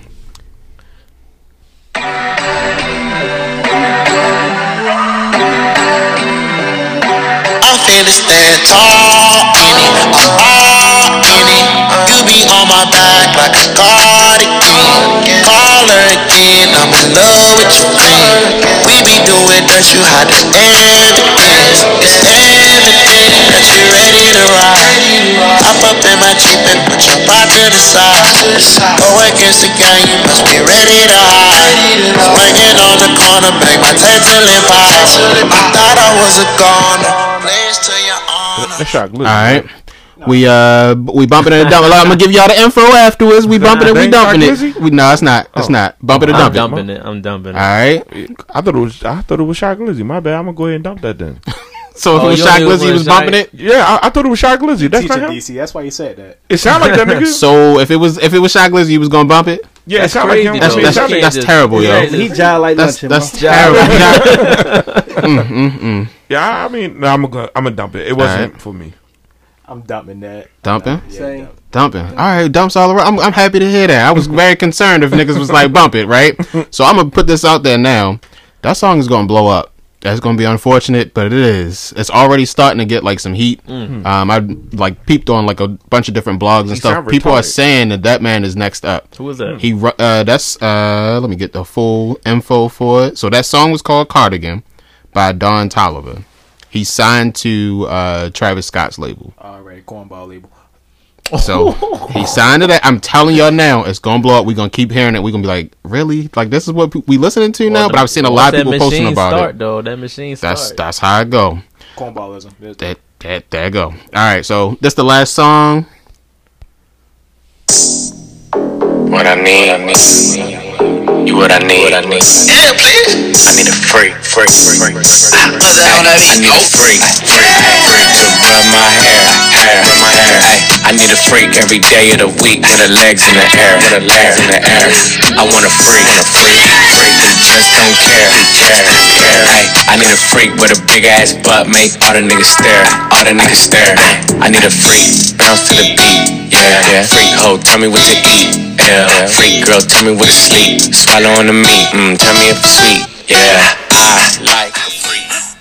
Tall in it. I'm all in it. You be on my back like a cardigan. Call her again. I'm in love with your friend. We be doing dirt, you hide the evidence. It's evident that you ready to ride. Hop up in my Jeep and put your pride to the side. Go against the gang, you must be ready to hide. Swinging on the corner, bang my tail till it. I thought I was a goner. Pledge to your honor. That shot glitch. All right. We uh we bumping it and dumping. I'm gonna give y'all the info afterwards. We bumping it, and we dumping it. We no, it's not. It's Oh. not. Bumping it, I'm dumping. dumping it. I'm dumping it. All right. I thought it was. I thought it was Shock Lizzy. My bad. I'm gonna go ahead and dump that then. So if Oh, it was you Shaq only Lizzy was was bumping it. Yeah, I, I thought it was Shock Lizzy. That's teacher not him. DC. That's why you said that. It sounded like that nigga. So if it was if it was Shaq Lizzy, you was gonna bump it. Yeah, it That's sounded like him. crazy, That's I mean, though. it that's, that's terrible, yo. can't He jive like That's luncheon, that's terrible. Mm, mm, mm. yeah, I mean, no, I'm gonna I'm gonna dump it. It wasn't Alright. for me. I'm dumping that. Dumping? Yeah, Same. dumping. Dumping. All right, dumps all around. I'm, I'm happy to hear that. I was very concerned if niggas was like bump it, right? So I'm gonna put this out there now. That song is gonna blow up. That's gonna be unfortunate, but it is. It's already starting to get like some heat. Um, I like peeped on like a bunch of different blogs and He stuff. sound People are saying that that man is next up. Who was that? He ru- uh that's uh let me get the full info for it. So that song was called Cardigan by Don Toliver. He signed to uh Travis Scott's label. All right, cornball label. So he signed to that. I'm telling y'all now, it's gonna blow up. We're gonna keep hearing it. We're gonna be like, really? Like this is what pe- we listening to now? Well, But I've seen a lot of people posting machine about start, it. Though that machine start. That's that's how I go. Cornballism. There's That that there go. All right, so this the last song. What I need, you what I need. What I need. Yeah, please. I need a freak, freak, freak. What's that on that I need a freak, freak, freak to rub my hair, hair, my hair. I need a freak every day of the week with her legs in the air, with her legs in the air. I want a freak, want a freak, freak just don't care, care, care. Ay, I need a freak with a big ass butt, make all the niggas stare, all the niggas stare. I need a freak, bounce to the beat, yeah, yeah. Freak hoe, tell me what to eat, yeah. Freak girl, tell me what to sleep, swallow on the meat, mm, tell me if it's sweet, yeah.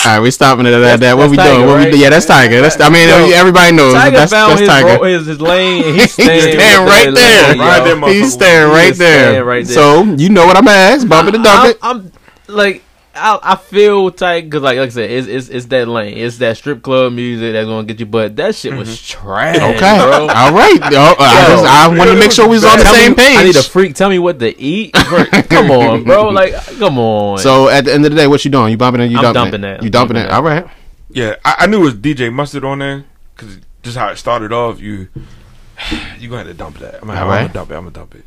All right, we stopping it at that. What that's we Tiger, doing? What we do? Yeah, that's Tiger. That's I mean Yo, everybody knows Tiger that's found that's his, Tiger. ro- his, his lane. And he's He's staying, staying right there. lane. Right there. He's staring He right is staying there. right there. So you know what I'm gonna ask. Bump it and dump I'm, it. I'm like, I, I feel tight because, like, like I said, it's, it's it's that lane. It's that strip club music that's gonna get you. But that shit was trash. Mm-hmm. Okay. bro. All right. Yo, I, just, I wanted to make sure we was on the Tell same me- page. I need a freak. Tell me what to eat. come on, bro. Like, come on. So at the end of the day, what you doing? You bumping it? You dumping, dumping it? that. You I'm dumping, dumping it? All right. Yeah, I, I knew it was DJ Mustard on there because just how it started off. You you gonna have to dump that. I'm gonna, I'm Alright. gonna dump it. I'm gonna dump it.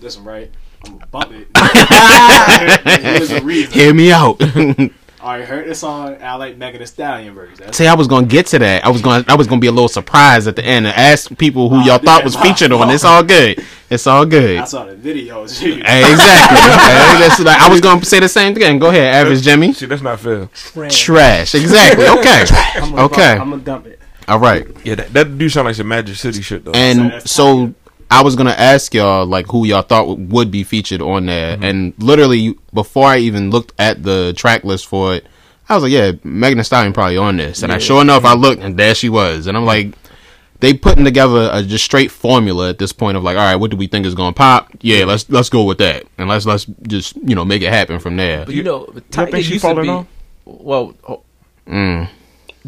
Listen, right? I'm gonna bump it. There's a reason. Hear me out. I heard the song. I like Megan Thee Stallion version. That's See, I was gonna get to that. I was gonna, I was gonna be a little surprised at the end and ask people who Oh, y'all thought was featured on. fault. It's all good. It's all good. I saw the video. Gee. Hey, exactly. Hey, that's like, I was gonna say the same thing. Go ahead, average Jimmy. See, that's not fair. Trash. Exactly. Okay. I'm gonna Okay. Bump, I'm gonna dump it. All right. Yeah, that, that do sound like some Magic City shit though. And that's so I was gonna ask y'all like who y'all thought would be featured on there, and literally before I even looked at the track list for it, I was like, yeah, Megan Thee Stallion probably on this, and I sure enough I looked and there she was, and I'm like. They putting together a just straight formula at this point of like, all right, what do we think is going to pop? Yeah, let's let's go with that, and let's let's just you know make it happen from there. but you know, you Tiger think she used to falling be. off? Well, oh, Mm.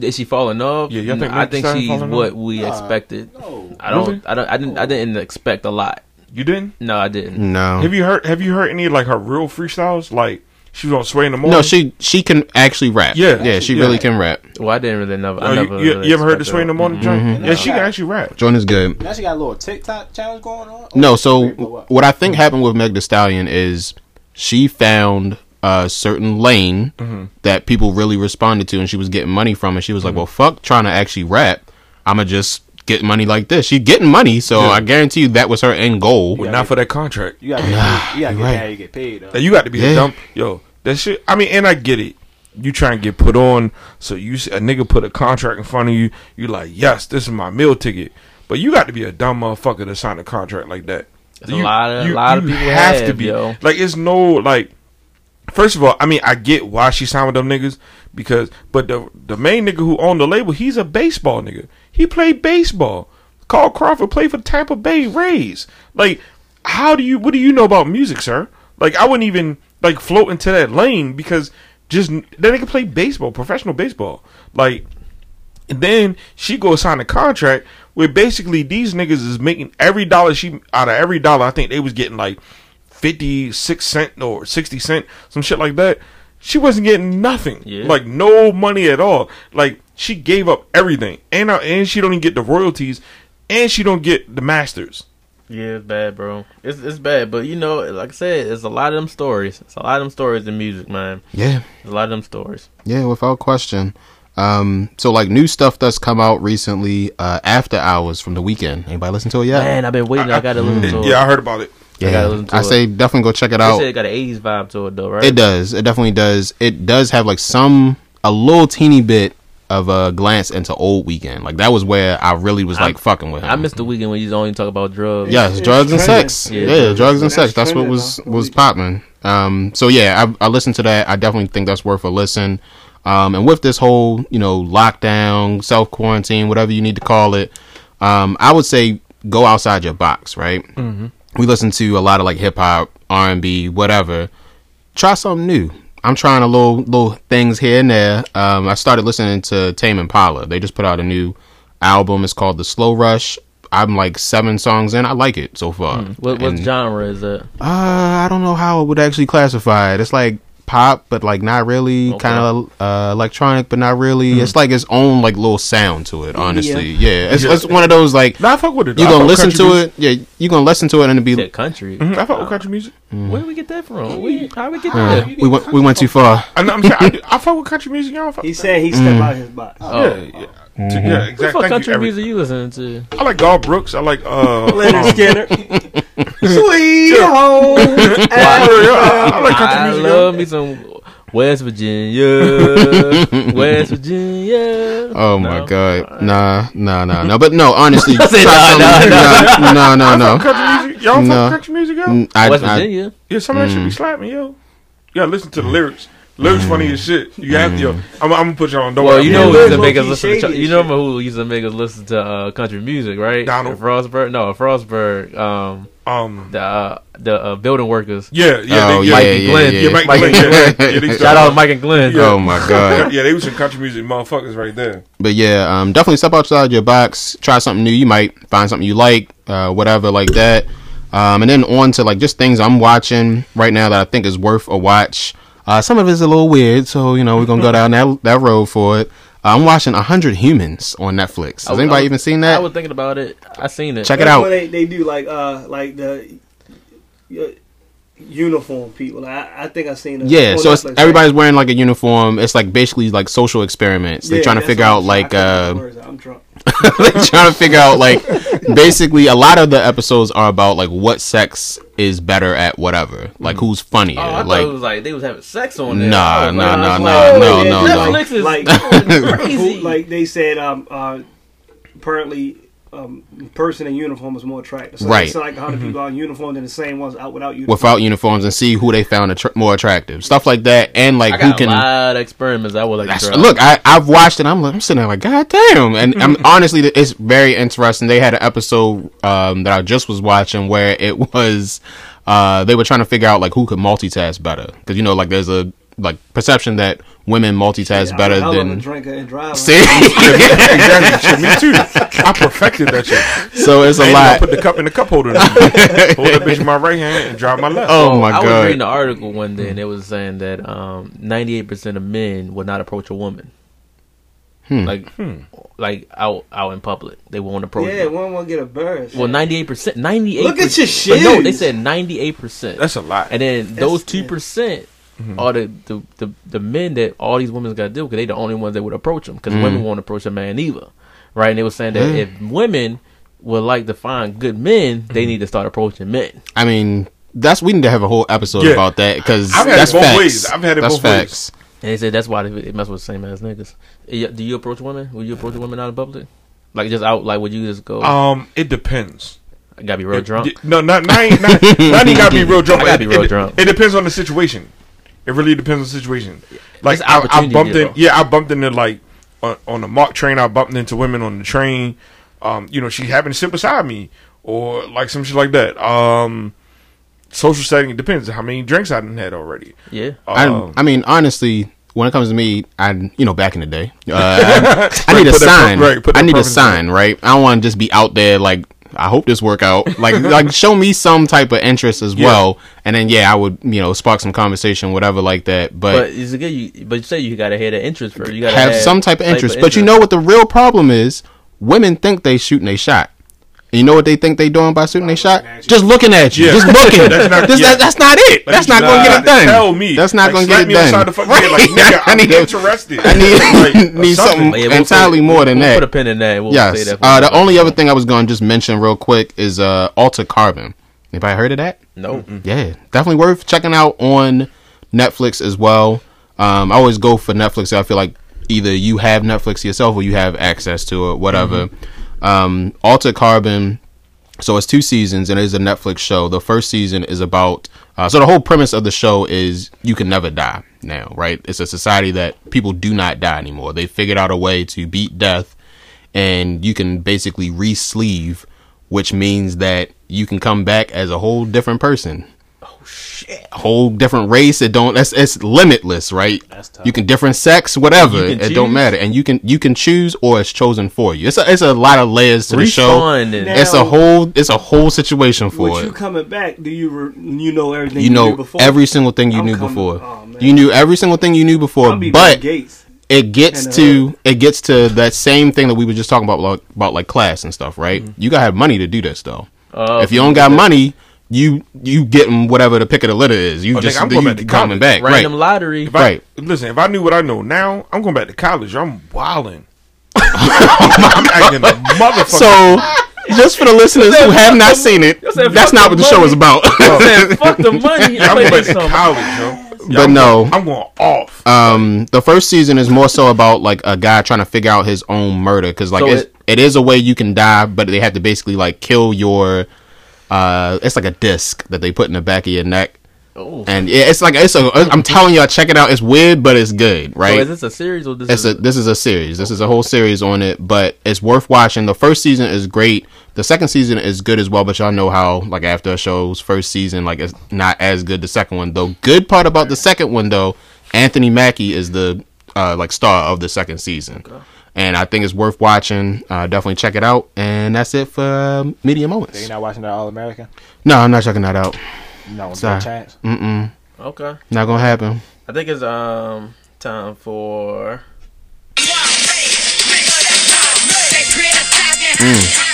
Is she falling off? Yeah, think I think she's what we Nah. expected. No. I don't. Really? I don't. I didn't. I didn't expect a lot. You didn't? No, I didn't. No. Have you heard? Have you heard any of like her real freestyles? Like she was on Sway in the morning. No, she she can actually rap. Yeah. yeah, she Yeah. really can rap. Well, I didn't really know. I Oh, never. you, really you ever heard the Sway in the morning joint? Mhm. Yeah, she can actually rap. Join is good. Now she got a little TikTok challenge going on. No, so What? what I think happened with Meg Thee Stallion is she found a certain lane Mm-hmm. that people really responded to, and she was getting money from, and she was like, "Well, fuck, trying to actually rap. I'ma just get money like this." She getting money, so Yeah. I guarantee you that was her end goal. But not for that contract. You gotta get paid. You gotta get right. paid. You get paid. Though. You got to be Yeah. a dumb yo. That shit. I mean, and I get it. You try and get put on, so you s- a nigga put a contract in front of you. You like, yes, this is my meal ticket. But you got to be a dumb motherfucker to sign a contract like that. It's a lot of- a lot of people have, to yo. like. It's no like. First of all, I mean, I get why she signed with them niggas because, but the the main nigga who owned the label, he's a baseball nigga. He played baseball. Carl Crawford played for Tampa Bay Rays. Like, how do you? What do you know about music, sir? Like, I wouldn't even like float into that lane because just that nigga play baseball, professional baseball. Like, and then she goes sign a contract where basically these niggas is making every dollar she out of every dollar. I think they was getting like fifty six cent or sixty cent, some shit like that. She wasn't getting nothing, Yeah. like no money at all. Like she gave up everything, and uh, and she don't even get the royalties, and she don't get the masters. Yeah, it's bad, bro. It's it's bad, but you know, like I said, it's a lot of them stories. It's a lot of them stories in music, man. Yeah, There's a lot of them stories. yeah, without question. Um, so like new stuff that's come out recently, uh, After Hours from the Weeknd. Anybody listen to it yet? Man, I've been waiting. I, gotta listen to it. Yeah, I heard about it. I gotta I it. say definitely go check it They out. said it got an '80s vibe to it, though, right? It does. It definitely does. It does have like some a little teeny bit of a glance into old Weeknd. Like that was where I really was like fucking with him. I missed the Weeknd when you only talk about drugs. Yes, It's drugs and sex. Yeah, Yeah, drugs drugs and and sex. sex. That's what was was popping. Um, so yeah, I, I listened to that. I definitely think that's worth a listen. Um, and with this whole, you know, lockdown, self quarantine, whatever you need to call it, um, I would say go outside your box. Right. Mm-hmm. We listen to a lot of like hip hop, R and B, whatever. Try something new. I'm trying a little little things here and there. Um, I started listening to Tame Impala. They just put out a new album. It's called The Slow Rush. I'm like seven songs in. I like it so far. What, what And, genre is it? Uh, I don't know how I would actually classify it. It's like pop, but like not really. Okay. Kind of uh, electronic, but not really. It's like its own like little sound to it. Honestly, yeah. It's, Yeah. it's one of those like Nah, I fuck with it. you I gonna fuck listen to music. it. Yeah, you gonna listen to it and it'll be. That country. Mhm, I fuck with country music. Where did we get that from? We, how we get Uh, that? we went we went too far. I know, I'm saying I, do- I fuck with country music. Y'all fuck. He said he stepped Mm. out his box. Oh, yeah, yeah, Mm-hmm. So, yeah, what exactly. fuck Thank country you, Eric. music you listening to? I like Garth Brooks. I like uh. Lynyrd um, Skynyrd. Sweet home. I, I like country I music. love me some West Virginia, West Virginia. Oh my No? god, nah, nah, nah, no. But no, honestly, I said try nah, something- no, no, no, Country music. Y'all fuck No. with country music, yo. Mm, I, West I- Virginia. Yeah, some of that shit Mm. be slapping, yo. You gotta listen to the lyrics. Lyrics funny as shit. You have to, yo. I'm, I'm gonna put y'all on. Don't Well, worry. you I'm know gonna- who used to make us listen to. You know who used to make us listen to uh, country music, right? Donald. Frostburg. No, Frostburg. Um, Um, the uh, the uh, building workers. yeah, yeah, Oh, they, yeah, Mike yeah, and Glenn. yeah, Yeah, Mike, Mike and and Glenn. Glenn. Yeah, Shout out to Mike and Glenn. Yeah. Oh my god. Yeah, they was some country music motherfuckers right there. But yeah, um, definitely step outside your box. Try something new. You might find something you like, uh, whatever like that. Um, and then on to like just things I'm watching right now that I think is worth a watch. Uh, some of it's a little weird, so you know we're gonna go down that that road for it. Uh, I'm watching hundred Humans on Netflix. Has I- anybody I- even seen that? I was thinking about it. I seen it. Check it out. what they, they do like uh like the uh, uniform people. I, I think I seen it. Yeah, so it's, Netflix, right? everybody's wearing like a uniform. It's like basically like social experiments. They're Yeah, trying to figure out I'm like trying- uh, can't remember the words. I'm drunk. they're trying to figure out like basically a lot of the episodes are about like what sex is better at whatever, like who's funnier, Oh, I thought like it was like they was having sex on there. Nah, I nah, nah, nah, like, no, oh, no, no. Netflix is Like- crazy. Like they said, um, uh, apparently, um, person in uniform is more attractive. So Right. It's like 100 people out in uniform, then the same ones out without uniform. without uniforms and see who they found attr more attractive, stuff like that, and like I who can. a lot of experiments I would like to try. look, I I've watched it. I'm like, I'm sitting there like, god damn, and I'm honestly, it's very interesting. They had an episode um, that I just was watching where it was, uh, they were trying to figure out like who could multitask better because you know like there's a like perception that women multitask Yeah, better I'm a hell of a than. drinker and driver. See, exactly. Me too. I perfected that shit. so it's I a ain't lot. put the cup in the cup holder. Hold that bitch in my right hand and drive my left. Oh my god. I was god! reading an article one day and it was saying that um, 98% of men will not approach a woman. Hmm. Like, like out out in public, they won't approach. Yeah, them. one won't get a burst. Well, 98%, 98. Look at your shit. no, they said 98%. That's a lot. and then those two percent Mm-hmm. are the, the, the the men that all these women got to deal because they the only ones that would approach them because women mm. won't approach a man either, right? And they were saying that Yeah. if women would like to find good men, they mm-hmm. need to start approaching men. I mean, that's we need to have a whole episode Yeah. about that because I've had it that's both facts. ways. I've had it that's both ways. And they said that's why they, they mess with the same ass niggas. Do you approach women? Will you approach a woman out in public? Like just out? Like would you just go? Um, it depends. I gotta be real It- drunk. d- No, not not not, not, not gotta be real drunk. I gotta be real it, drunk. It depends on the situation. It really depends on the situation. Like I, I bumped in, yeah, I bumped into like on, on the MARC train. I bumped into women on the train. Um, you know, she happened to sit beside me, or like some shit like that. Um, social setting it depends on how many drinks I done had already. yeah. Um, I, I mean, honestly, when it comes to me, I you know back in the day, uh, I, I need a sign. pro- right, I need a sign, right? I don't want to just be out there like. I hope this work out. Like, like show me some type of interest as Yeah. well, and then yeah, I would you know spark some conversation, whatever like that. But But, it's good. You but you say you gotta have the interest first. You gotta have some type of interest. But you know what the real problem is? Women think they shooting a shot. And you know what they think they doing by shooting a shot? Just looking at you, Yeah. just looking. That's not- This- yeah. that- that's not it. Like, that's you not going to get it done. Tell me. That's not Like, going to get it me done. upside head, like, nigga, I I'm need, interested. I need, Like, need or something Yeah, we'll entirely say- more than we'll that. Put a pin in that. We'll say yes. that. Uh, the only other thing I was going to just mention real quick is uh, Altered Carbon. Anybody heard of that? No. Yeah, definitely worth checking out on Netflix as well. Um, I always go for Netflix. I feel like either you have Netflix yourself or you have access to it, whatever. Um, Altered Carbon. So it's two seasons and it is a Netflix show. The first season is about. Uh, so the whole premise of the show is you can never die now, right? It's a society that people do not die anymore. They figured out a way to beat death, and you can basically re-sleeve, which means that you can come back as a whole different person a whole different race. It don't. It's, it's limitless, right? That's tough. You can different sex, whatever. It can don't matter, and you can you can choose or it's chosen for you. It's a it's a lot of layers to the show. Respawn and Now- It's a whole it's a whole situation for With it. you coming back, do you re- you know everything you you, know knew before? every single thing you I'm knew coming- before. oh, you knew every single thing you knew before, I'll be but Gates. it gets And, uh, to it gets to that same thing that we were just talking about like, about like class and stuff, right? Mm-hmm. You gotta have money to do this though. Oh, if you don't got money, you you getting whatever the pick of the litter is. You Oh, just nigga, I'm you going back to coming college. back, right? random lottery. If I, Right. Listen, if I knew what I know now, I'm going back to college. I'm wilding. I'm acting a motherfucker. So, just for the listeners who have not seen it, said that's not the what the show is about. Man, fuck the money. I'm going back to some. college, yo. Yeah, But I'm no. going, I'm going off. um, the first season is more so about like a guy trying to figure out his own murder because like So it's, it- it is a way you can die, but they have to basically like kill your. Uh, it's like a disc that they put in the back of your neck, Oh. and yeah, it's like it's a. I'm telling y'all, check it out. It's weird, but it's good, right? So is this a series or this It's is a this is a series. This is a whole series on it, but it's worth watching. The first season is great. The second season is good as well, but y'all know how like after a show's first season, like it's not as good the second one. Though good part about the second one though, Anthony Mackie is the uh like star of the second season. And I think it's worth watching. Uh, definitely check it out. And that's it for um, media So moments. you're not watching that All American? No, I'm not checking that out. No, Sorry. no chance. Mm-mm. okay. Not gonna happen. I think it's um time for They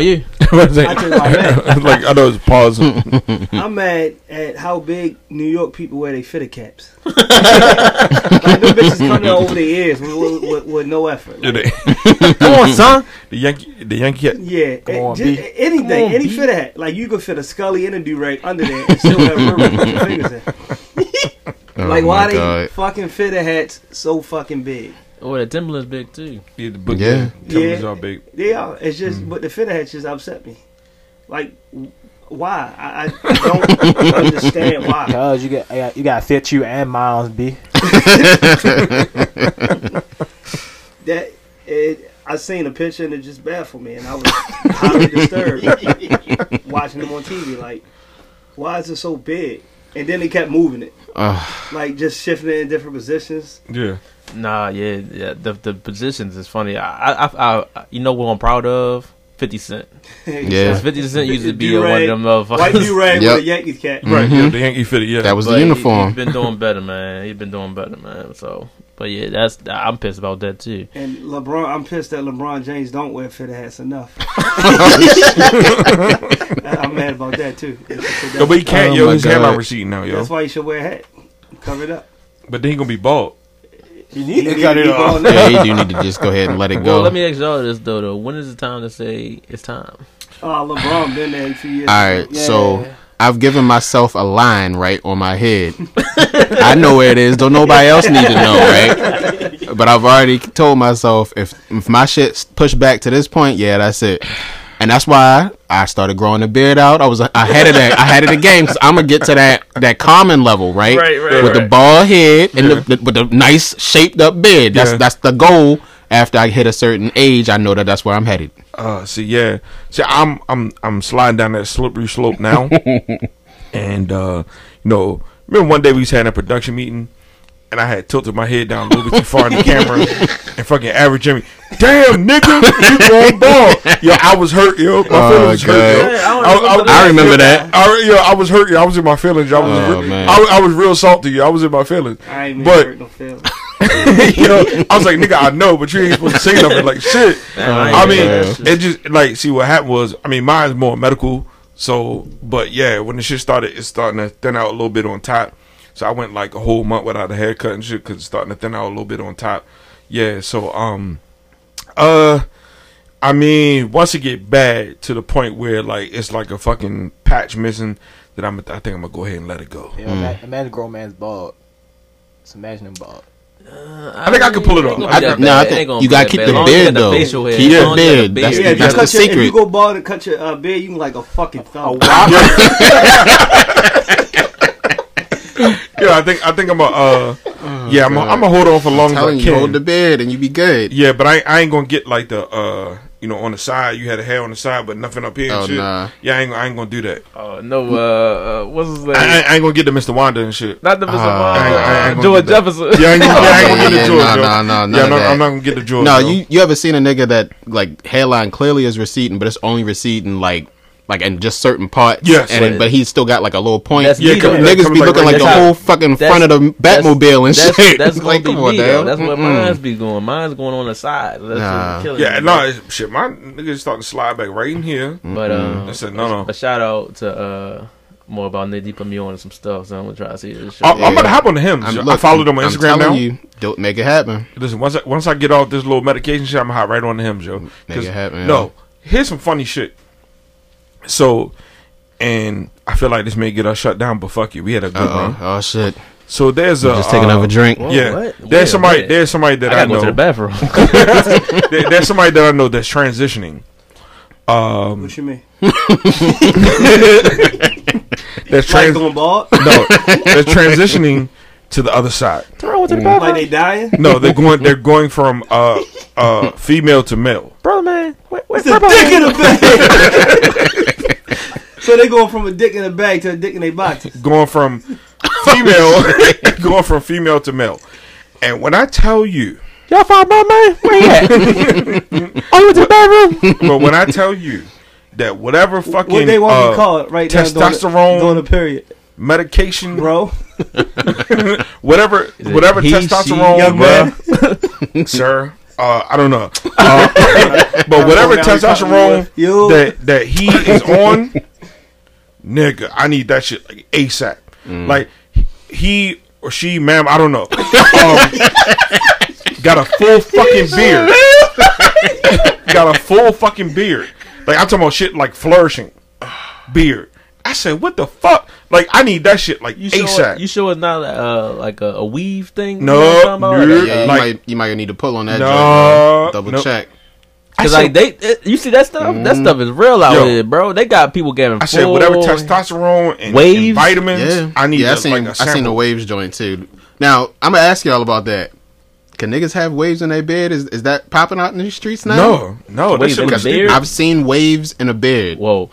it's on you. I tell you what I'm mad. like I know it's pause. I'm mad at how big New York people wear their fitted caps. like them bitches coming over their ears with, with, with, with no effort. Like, Come on, son. the Yankee, the Yankee. yeah, Come on, just, B. anything, Come on, any B. fitted hat. Like you could fit a Scully and a do rag under there and still have room to put your fingers in. Oh Like my why they God. fucking fitted hats so fucking big? Oh, the Timberland's big too. Yeah, the book, Yeah. yeah, Timberlands Yeah. are big. They are. It's just, Mm. but the fit heads just upset me. Like, why? I, I don't understand why. Cause you got you got- you fit you and Miles B. That it, I seen a picture and it just baffled me, and I was highly disturbed watching them on TV. Like, why is it so big? And then they kept moving it, Ugh. like just shifting it in different positions. Yeah. Nah, yeah, yeah. The the positions is funny. I, I, I, you know what I'm proud of? Fifty Cent. Yeah. 50 Cent used to be one of them motherfuckers. White do rag Yep. with a Yankees cap. Right, Mhm. yeah, the Yankee fitted, yeah. That was But the he- uniform. He's been doing better, man. He's been doing better, man. So, but yeah, that's I'm pissed about that too. And LeBron, I'm pissed that LeBron James don't wear fitted hats enough. I'm mad about that too. Yo, but he can't, Oh yo. my His hairline God. receding now, yo. That's why you should wear a hat. Cover it up. But then he gonna be bald. You need He to cut it off. yeah, you do need to just go ahead and let it go. Well, let me ask y'all this though. Though, when is the time to say it's time? Uh, LeBron been there a few years. All right, ago. so I've given myself a line right on my head. I know where it is. Don't nobody else need to know, right? But I've already told myself if if my shit's pushed back to this point, yeah, that's it. And that's why I started growing the beard out. I was ahead of that. I had it again because I'm gonna get to that that common level, right? Right, right, With the right. bald head and the, the, with the nice shaped up beard. That's Yeah. that's the goal. After I hit a certain age, I know that that's where I'm headed. Uh, see, yeah, see, I'm, I'm, I'm sliding down that slippery slope now, and uh, you know, remember one day we was having a production meeting, and I had tilted my head down a little bit too far in the camera, and fucking average Jimmy, damn nigga, you going bald? Yo, I was hurt, yo, my Oh, feelings hurt, yo. God. Yeah, I don't I, remember I remember that. I, yo, I was hurt. Yo, I was in my feelings. yo. I was, Oh, re- man. I, I was real salty. yo. I was in my feelings. I ain't even But- hurt no feelings. yo, I was like, nigga, I know, but you ain't supposed to say nothing. Like, shit. Oh, I mean, Yeah. it just like see what happened was. I mean, mine's more medical. So, but yeah, when the shit started, it's starting to thin out a little bit on top. So I went like a whole month without a haircut and shit because it's starting to thin out a little bit on top. Yeah. So, um, uh, I mean, once it get bad to the point where like it's like a fucking patch missing, then I'm. I think I'm gonna go ahead and let it go. Yeah, ima- imagine a grown man's bald. Just imagine him bald. I think I can pull it off. I- no, I think you gotta keep the beard, though. Keep the beard. That's- Yeah, if you that's the cut your, if secret. you go bald and cut your uh, beard, you can like a fucking thumb. Yeah, I think I think I'm a. Uh, yeah, I'm. A, I'm gonna hold on for long as I you, can. hold the beard and you be good. Yeah, but I I ain't gonna get like the uh you know on the side you had a hair on the side but nothing up here and Oh, shit. nah. Yeah, I ain't I ain't gonna do that. Oh no, uh, uh what's his name? I, I, I ain't gonna get the Mr. Wanda and shit. Not the Mr. Ah. Wanda, I ain't- I ain't uh, George. Jefferson. Yeah, I ain't gonna, yeah, I ain't gonna Yeah, get the yeah, George. nah, yo. nah, nah, yeah, of no. I'm not gonna get the George. No, you you ever seen a nigga that like hairline clearly is receding, but it's only receding like like in just certain parts. Yes. and then, but he's still got like a little point. That's Yeah, me, come- Niggas comes be like looking right like the there. whole fucking That's- front of the Batmobile and that's, shit. That's gonna like, be come on, me, That's where Mm-mm. mine's be going. Mine's going on the side. That's Nah. what's killing yeah, me. no, shit, my niggas starting to slide back right in here. But um, I said no, no. a shout out to uh more about Nitty put me on to some stuff, so I'm gonna try to see this. Shit. I, I'm about to hop on him. I'm- I followed him on I'm Instagram now. You, don't make it happen. Listen, once I, once I get off this little medication shit, I'm gonna hop right on the him, Joe. Make it happen, No, here's some funny shit. So, and I feel like this may get us shut down, but fuck you, we had a good Uh run. oh, shit. So there's a Just take uh, another drink. Whoa, Yeah, what? there's Wait somebody. minute. There's somebody that I I, gotta go to the know. bathroom. there- there's somebody that I know that's transitioning. Um, What you mean? that's Like trans- going bald? no, they're transitioning to the other side. Like they dying? No, they're going. They're going from uh, uh, female to male. Brother man, wait, wait, It's a dick in the bag. so they going from a dick in a bag to a dick in a box. Going from female, going from female to male. And when I tell you, Y'all find my man? Where he at? oh, you went to the bathroom? but when I tell you that whatever fucking What they want uh, to call it right now during the, testosterone during the period, medication, bro. whatever, whatever he, testosterone, man. sir. Uh, I don't know, uh, but whatever Now we talking testosterone that that he is on, nigga, I need that shit like ASAP. Like he or she, ma'am, I don't know, um, got a full fucking beard, got a full fucking beard. Like I'm talking about shit like flourishing beard. I said, what the fuck? Like, I need that shit like You sure? ASAP. You sure it's not uh, like a, a weave thing? No, you know what I'm talking about? no. Like, Yeah, uh, you Like- might you might need to pull on that. No, joint, double no. check. Cause said, like they, it- you see that stuff? That Mhm. stuff is real out Yo. here, bro. They got people getting. I said, whatever testosterone and, and vitamins, Yeah, I need Yeah, I a- seen like a I seen the waves joint too. Now I'm gonna ask y'all about that. Can niggas have waves in their bed? Is is that popping out in these streets now? No, no, that Waves shit in was the stupid. beard? I've seen waves in a bed. Whoa.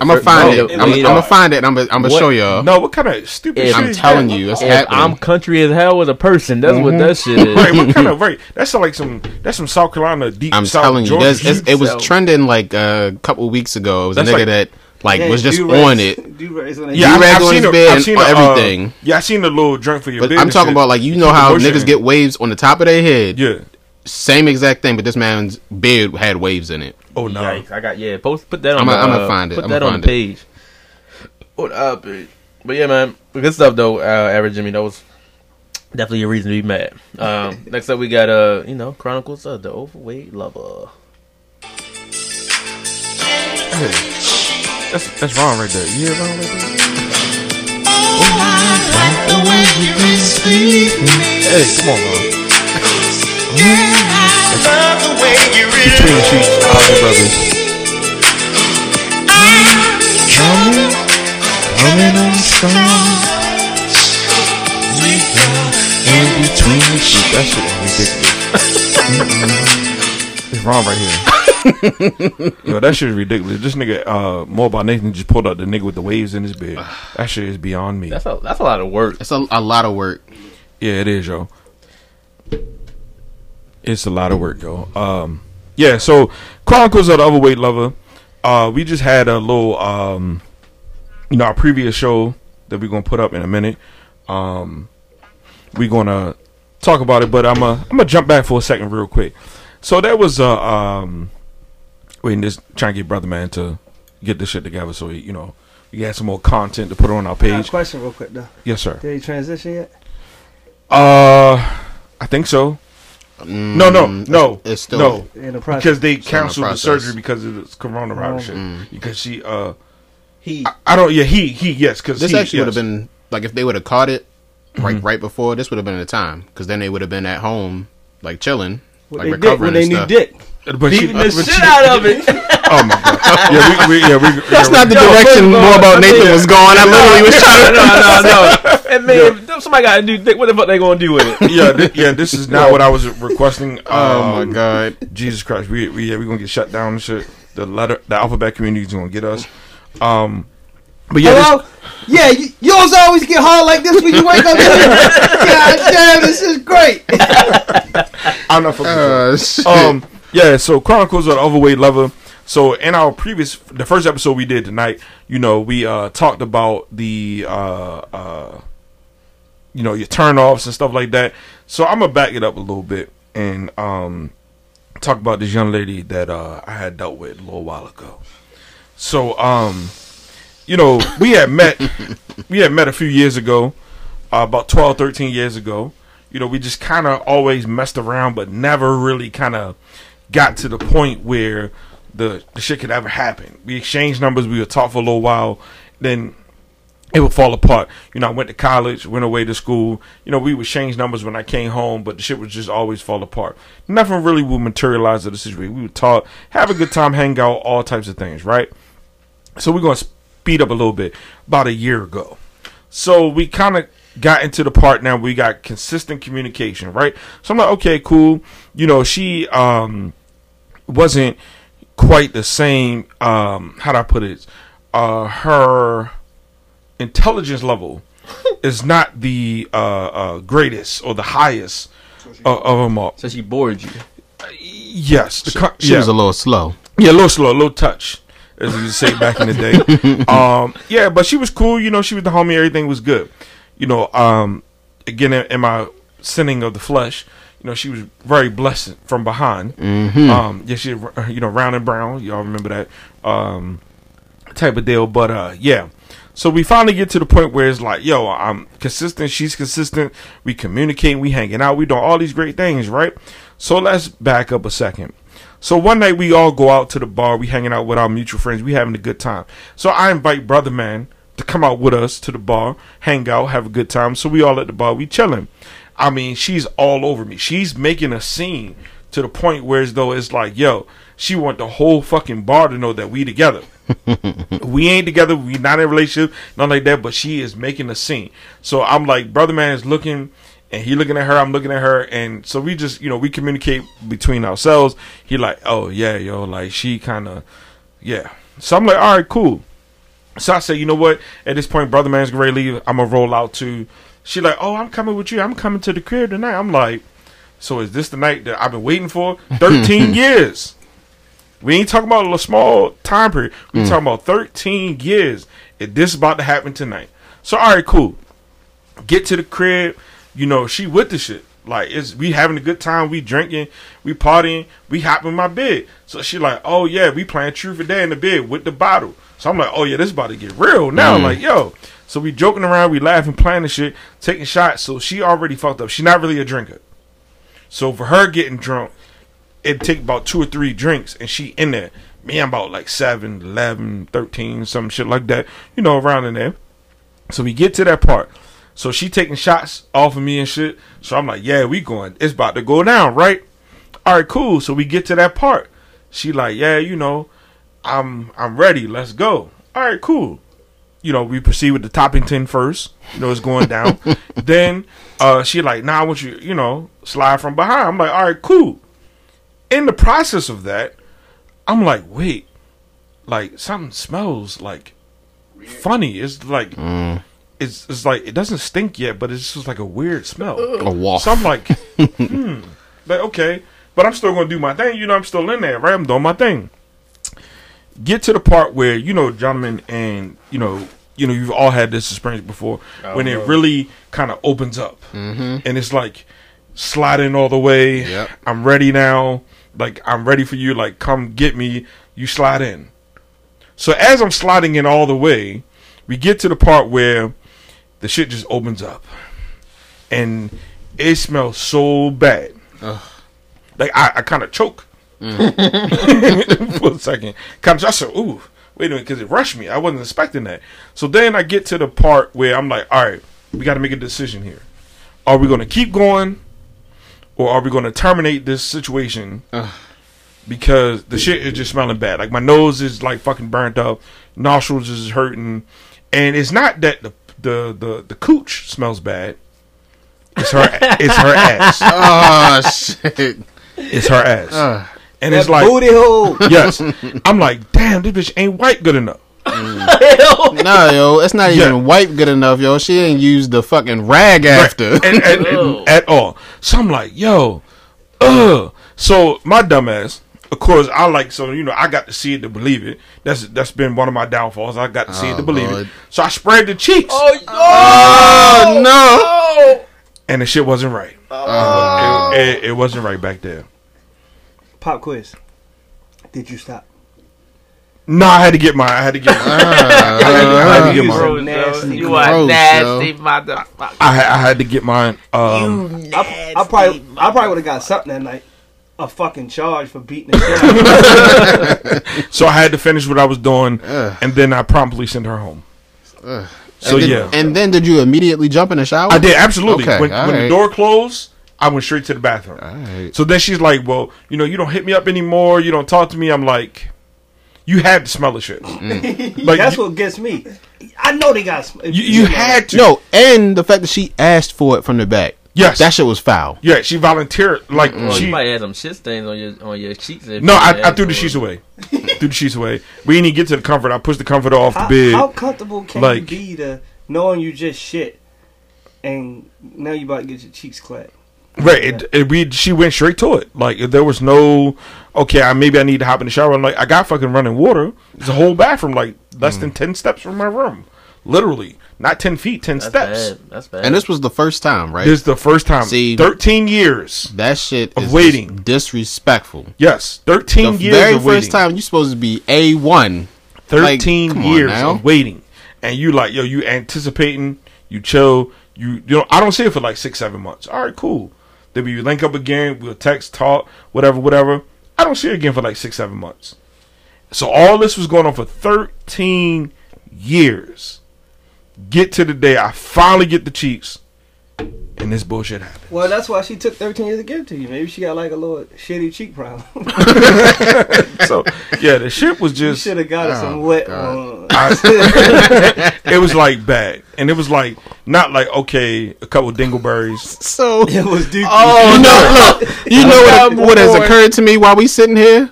I'm gonna find No, it. I'm, wait, gonna uh, find it. and I'm gonna I'm gonna show y'all. No, what kind of stupid If- shit? I'm telling you, it's happening. I'm country as hell as a person, that's what that shit is. right, what kind of right? That's like some that's some South Carolina deep. I'm South telling you, Georgia there's, it's, it was So- trending like uh, a couple weeks ago. It was That's a nigga like- that like Yeah, was just do-rags- on it. do-rags on that. Yeah, Do-rags I've on seen his the- bed I've and seen the, uh, everything. yeah, I seen the little drink for your But. I'm talking shit. about like you know how niggas get waves on the top of their head. Yeah. Same exact thing, but this man's beard had waves in it. Oh no. Yikes, I got yeah. Post put that on. I'ma- I'ma uh, find it, Put I'ma that on the page. What up. But yeah, man, good stuff though. Uh, average Jimmy, that was definitely a reason to be mad. Um, next up, we got uh, you know, Chronicles of the Overweight Lover. That's that's wrong right there. You hear wrong right there? Hey, come on, bro. Between the sheets, Isley Brothers. Coming on strong. In between the sheets. That shit is ridiculous. it's wrong right here. Yo, that shit is ridiculous. This nigga, uh, more about Nathan just pulled out the nigga with the waves in his bed. That shit is beyond me. That's a that's a lot of work. It's a, a lot of work. Yeah, it is, yo. It's a lot of work, yo. Um, yeah. So, Chronicles of the Overweight Lover. Uh, we just had a little, um, you know, our previous show that we're gonna put up in a minute. Um, we're gonna talk about it, but I'm gonna I'm gonna jump back for a second, real quick. So that was uh um, waiting just trying to get brother man to get this shit together, so he, you know we had some more content to put on our got a page. question real quick though. Yes, sir. Did he transition yet? Uh, I think so. No, no, Mm, no, It's, it's still no, In the process. because they in the canceled the surgery because of this coronavirus Oh. shit. Mm. Because she, uh, He I, I don't, yeah, he, he, yes, because This he, actually would have been like if they would have caught it like Mm-hmm. right before. This would have been the time because then they would have been at home like chilling, What like they did recovering when they and knew dick. but she, beating the shit she- out of it. Oh my god! Yeah, we, we, yeah, we. That's yeah, not we- the Yo, direction first of more about I Nathan mean- was going. I literally was trying to. no, no, no. And man, if somebody got a new dick. What the fuck they gonna do with it? yeah, thi- yeah. This is not what I was requesting. Oh Um, my god! Jesus Christ, we we yeah, we gonna get shut down and shit. The letter, the alphabet community is gonna get us. Um, but yeah, this, Yeah, you, yours always get hard like this when you wake up. God damn, this is great. I'm not fucking sure. Uh, shit. um yeah so chronicles of the overweight lover so in our previous the first episode we did tonight you know we uh talked about the uh uh you know your turn-offs and stuff like that. So i'm gonna back it up a little bit and um talk about this young lady that uh i had dealt with a little while ago. So um you know we had met we had met a few years ago uh, about 12 13 years ago. You know we just kind of always messed around but never really kind of got to the point where the, the shit could ever happen. We exchanged numbers we would talk for a little while then it would fall apart. You know i went to college went away to school. You know we would change numbers when i came home but the shit would just always fall apart. Nothing really would materialize of the situation. We would talk have a good time hang out all types of things right? So we're going to speed up a little bit about a year ago. So we kind of got into the part now we got consistent communication, right? So I'm like, okay, cool. You know, she um wasn't quite the same um how do I put it? Uh her intelligence level is not the uh, uh greatest or the highest of, of them all. So she bored you. Yes, the co- she yeah. was a little slow. Yeah, a little slow, a little touch, as you say back in the day. um, yeah, but she was cool. You know, she was the homie. Everything was good. You know, um, again, in, in my sinning of the flesh, you know, she was very blessed from behind. Mm-hmm. Um, yeah, she, you know, round and brown. Y'all remember that um, type of deal. But uh, yeah. So we finally get to the point where it's like, yo, I'm consistent. She's consistent. We communicate. We hanging out. We doing all these great things, right? So let's back up a second. So one night we all go out to the bar. We hanging out with our mutual friends. We having a good time. So I invite brother man to come out with us to the bar, hang out, have a good time. So we all at the bar. We chilling. I mean, she's all over me. She's making a scene to the point where as though it's like, yo, she want the whole fucking bar to know that we together. we ain't together. We not in a relationship, nothing like that. But she is making a scene. So I'm like, brother man is looking, and he looking at her. I'm looking at her, and so we just, you know, we communicate between ourselves. He like, oh yeah, yo, like she kind of, yeah. So I'm like, all right, cool. So I say, you know what? At this point, brother man's ready to leave. I'm gonna roll out to. She like, oh, I'm coming with you. I'm coming to the crib tonight. I'm like, so is this the night that I've been waiting for? Thirteen years. We ain't talking about a small time period. We mm. talking about 13 years. If this about to happen tonight. So all right, cool. Get to the crib. You know, she with the shit. Like it's we having a good time. We drinking. We partying. We hopping my bed. So she like, oh yeah, we playing truth or dare in the bed with the bottle. So I'm like, oh yeah, this about to get real now. Mm. Like yo. So we joking around. We laughing, playing the shit, taking shots. So she already fucked up. She not really a drinker. So for her getting drunk, it'd take about two or three drinks and she in there. Me, I'm about like 7, 11, 13, some shit like that. You know, around in there. So we get to that part. So she taking shots off of me and shit. So I'm like, yeah, we going. It's about to go down, right? All right, cool. So we get to that part. She like, yeah, you know, I'm I'm ready. Let's go. All right, cool. You know, we proceed with the Toppington first. You know, it's going down. then uh she like, nah, I want you, you know, slide from behind. I'm like, all right, cool. In the process of that, I'm like, wait, like something smells like funny. It's like it's it's like it doesn't stink yet, but it's just like a weird smell. A waft. So I'm like, hmm, like okay, but I'm still gonna do my thing. You know, I'm still in there, right? I'm doing my thing. Get to the part where you know, gentlemen, and you know, you know, you've all had this experience before oh, when it really kind of opens up, mm-hmm. and it's like sliding all the way. Yep. I'm ready now. Like I'm ready for you. Like come get me. You slide in. So as I'm sliding in all the way, we get to the part where the shit just opens up, and it smells so bad. Like I, I kind of choke Mm. for a second. Of just said, "Ooh, wait a minute," because it rushed me. I wasn't expecting that. So then I get to the part where I'm like, "All right, we got to make a decision here. Are we going to keep going, or are we going to terminate this situation?" Because the shit is just smelling bad. Like my nose is like fucking burnt up, nostrils is hurting, and it's not that the the the, the cooch smells bad. It's her. it's her ass. oh shit. It's her ass. And it's That like booty hole. yes. I'm like, damn, this bitch ain't white good enough. Mm. Nah, yo, it's not even Yeah. white good enough, yo. She ain't used the fucking rag after. and, and, and- at all. So I'm like, yo, ugh. So my dumbass, of course, I like so you know I got to see it to believe it. That's that's been one of my downfalls. I got to see it Oh, to believe Lord. it. So I sprayed the cheeks, oh, oh no. Oh! and the shit wasn't right. Oh. It, it- it wasn't right back there. Pop quiz. Did you stop? No, I had to get mine. I had to get mine. I, had to, I had to get mine. so nasty. You are Gross, nasty, yo. motherfucker. I, had- I had to get mine. Um, I, I probably, I probably would have got something that night. A fucking charge for beating the shit out of me. so I had to finish what I was doing, Ugh. and then I promptly sent her home. Ugh. So and then, yeah, And then did you immediately jump in the shower? I did absolutely. Okay, when all when the right. door closed, I went straight to the bathroom. Alright. So then she's like, "Well, you know, you don't hit me up anymore. You don't talk to me." I'm like, "You had to smell the shit. Mm. Like That's you, what gets me. I know they got. sm- you, you had to. No, and the fact that she asked for it from the back. Yes. That shit was foul. Yeah, she volunteered. Like Well, she. you might have some shit stains on your on your cheeks. No, you I, I threw the sheets away. threw the sheets away. We didn't even get to the comfort. I pushed the comforter off How, the bed. how comfortable can Like- you be to knowing you just shit, and now you about to get your cheeks clapped? Right, it, it, we she went straight to it. Like there was no, okay, I, maybe I need to hop in the shower. I'm like, I got fucking running water. It's a whole bathroom, like less than mm. ten steps from my room, literally, not ten feet, ten That's steps. bad. That's bad. And this was the first time, right? This is the first time. See- thirteen years. that shit Of is waiting. disrespectful. Yes, The thirteen years The very of first waiting. time you're supposed to be A one. Thirteen like, years of waiting, and you like, yo, you anticipating, you chill, you, you know, I don't see it for like six, seven months. All right, cool. Then we link up again. We'll text, talk, whatever, whatever. I don't see her again for like six, seven months. So all this was going on for 13 years. Get to the day I finally get the cheeks, and this bullshit happened. Well, that's why she took 13 years to give it to you. Maybe she got like a little shitty cheek problem. So yeah, the shit was you just. should have got Oh, some wet. God. Uh, it was like bad, and it was like not like okay, a couple dingleberries. So it was deep. Oh no! Look, you know what, what has occurred to me while we sitting here?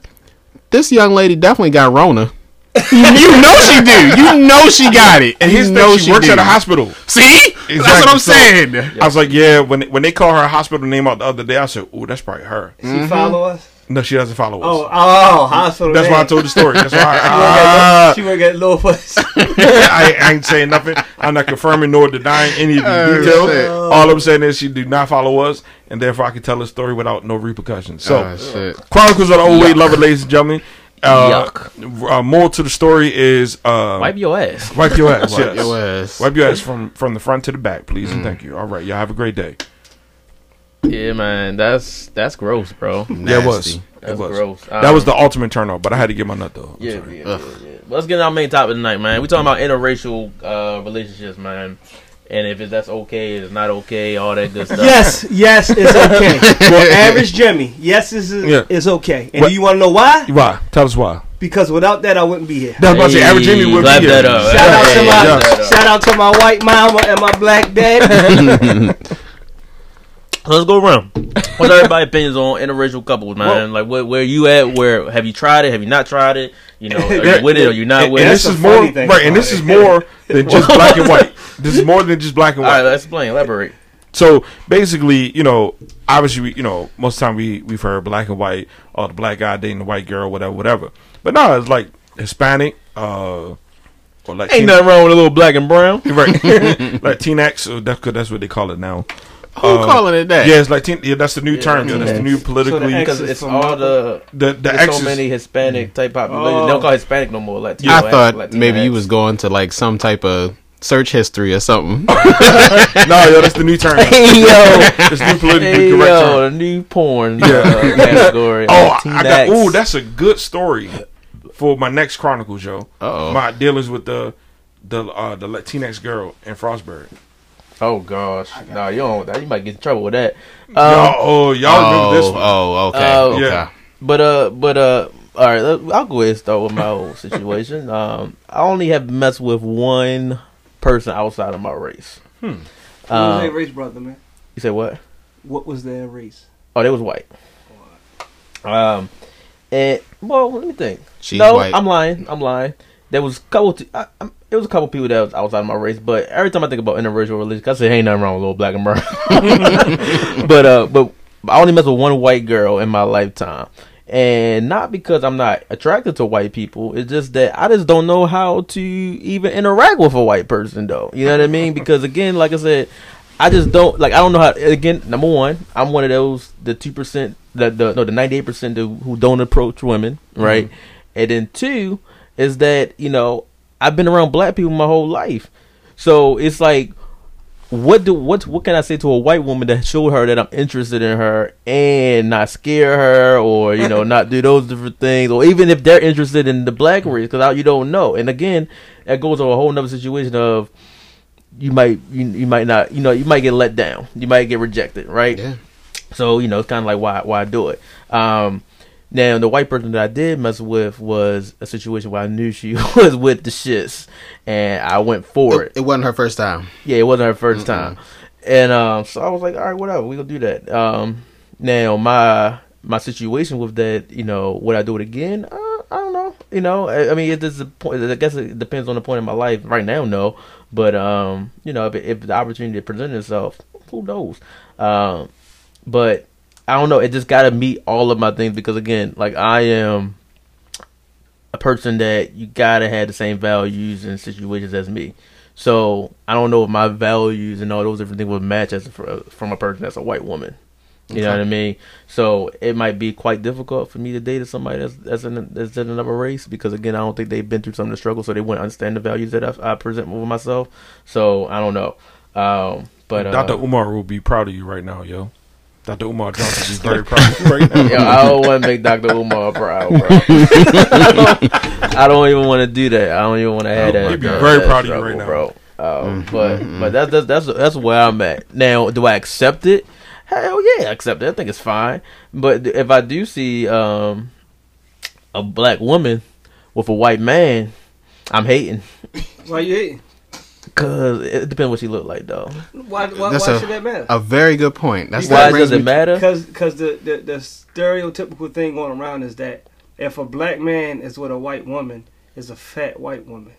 This young lady definitely got Rona. You know she do. You know she got it. And you here's know thing, she works do. at a hospital. See, that's what I'm So- saying. I was like, yeah. When when they call her hospital name out the other day, I said, oh, that's probably her. She mm-hmm. follow us. No, she doesn't follow us. Oh, oh, hospital. that's why I told the story. That's why I, She work I, at- she work at Little uh, I, I ain't saying nothing. I'm not confirming nor denying any of the Oh, details. shit. All I'm saying is she do not follow us, and therefore I can tell the story without no repercussions. So, Oh, shit. Chronicles of the Old Way Lover, ladies and gentlemen. Uh, uh, more to the story is uh, Wipe your ass. wipe your ass. Wipe yes. your ass. Wipe your ass from from the front to the back, please, and thank you. All right, y'all have a great day. Yeah, man, that's that's gross, bro. Yeah, it was. Nasty. It was. gross. that was Um, the ultimate turn off, but I had to get my nut though. I'm Yeah, sorry. yeah, yeah, yeah. Well, let's get our main topic tonight, man. We talking about interracial uh, relationships, man, and if that's okay, it's not okay, all that good stuff. yes, yes, it's okay. For average Jimmy, yes, it's, Yeah. it's okay. And What- you want to know why? Why? Tell us why. Because without that, I wouldn't be here. That's about to say average Jimmy would clap be here. that up. Shout out to my clap shout out to my white mama and my black daddy. So let's go around. What's everybody's opinions on interracial couples, man? like, where, where you at? Where have you tried it? Have you not tried it? You know, are you with it or you not with and it? this is more right, and this it. is more than just black and white. This is more than just black and All right, white. let's explain. Elaborate. So basically, you know, obviously, we, you know, most of the time we we've heard black and white, or the black guy dating the white girl, whatever, whatever. But no, it's like Hispanic, uh, or like Ain't nothing wrong with a little black and brown. right, like Latinx. So that's 'cause that's what they call it now. Who Uh, calling it that? Yeah, it's like teen, yeah, that's the new term. Yeah, that's the new politically. X Because is it's from all the the the there's X's, so many Hispanic type population. Oh. They don't call Hispanic no more. Latino, I thought Latinx. maybe you was going to like some type of search history or something. no, yo, that's the new term. Hey yo, That's new politically hey correct term. yo, the new porn Yeah. uh, category. Oh, I I got. Latinx. Oh, that's a good story for my next Chronicles, yo. Uh-oh. My dealings with the the uh, the Latinx girl in Frostburg. Oh gosh, no, you don't. That you might get in trouble with that. Um, y'all, oh, y'all remember this oh, one? oh, okay, Oh. okay. Yeah. But uh, but uh, all right. I'll go ahead and start with my whole situation. Um, I only have messed with one person outside of my race. Hmm. what was their Um, race, brother, man? you said what? What was their race? Oh, they was white. Um, and well, let me think. She's no, white. I'm lying. I'm lying. There was a couple. T- I, I'm, there was a couple people that was outside of my race, but every time I think about interracial relations, I say ain't nothing wrong with little black and brown. but uh, but I only messed with one white girl in my lifetime, and not because I'm not attracted to white people. It's just that I just don't know how to even interact with a white person, though. You know what I mean? Because again, like I said, I just don't like. I don't know how. Again, number one, I'm one of those the two percent, the the no, the ninety eight percent who don't approach women, right? And then two is that you know I've been around black people my whole life, so it's like, what do what what can I say to a white woman that show her that I'm interested in her and not scare her or you know not do those different things or even if they're interested in the black race because you don't know. And again, that goes to a whole nother situation of you might you, you might not you know you might get let down you might get rejected right Yeah. so you know it's kind of like why why do it um now the white person that i did mess with was a situation where i knew she was with the shits and i went for It, it it wasn't her first time. yeah, it wasn't her 1st time, and um, so I was like, all right, whatever, we gonna do that. Um, now my my situation with that, you know, would I do it again? Uh, I don't know. You know, I, I mean, it is a point. I guess it depends on the point in my life. Right now, no, but um, you know, if, if the opportunity presented itself, who knows? Um, but I don't know. It just got to meet all of my things because again, like I am a person that you gotta have the same values and situations as me. So I don't know if my values and all those different things would match as a, from a person that's a white woman. You know what I mean? So it might be quite difficult for me to date somebody that's that's in, that's in another race because again I don't think they've been through some of the struggles, so they wouldn't understand the values that I, I present with myself. So I don't know. Um, but uh, Dr. Umar will be proud of you right now, yo. Dr. Umar Johnson is very proud of you right now. Yo, I don't want to make Dr. Umar proud, bro. I, don't, I don't even want to do that. I don't even want to have that. He'd be very that proud of you right now. bro. Uh, but but that's, that's that's that's where I'm at now. Do I accept it? Hell yeah, I accept it. I think it's fine. But if I do see um, a black woman with a white man, I'm hating Why you hating? Because it depends what she look like, though. Why, why, That's why a- should that matter? A very good point. That's Why that does brings it matter? Because because the, the the stereotypical thing going around is that if a black man is with a white woman, is a fat white woman.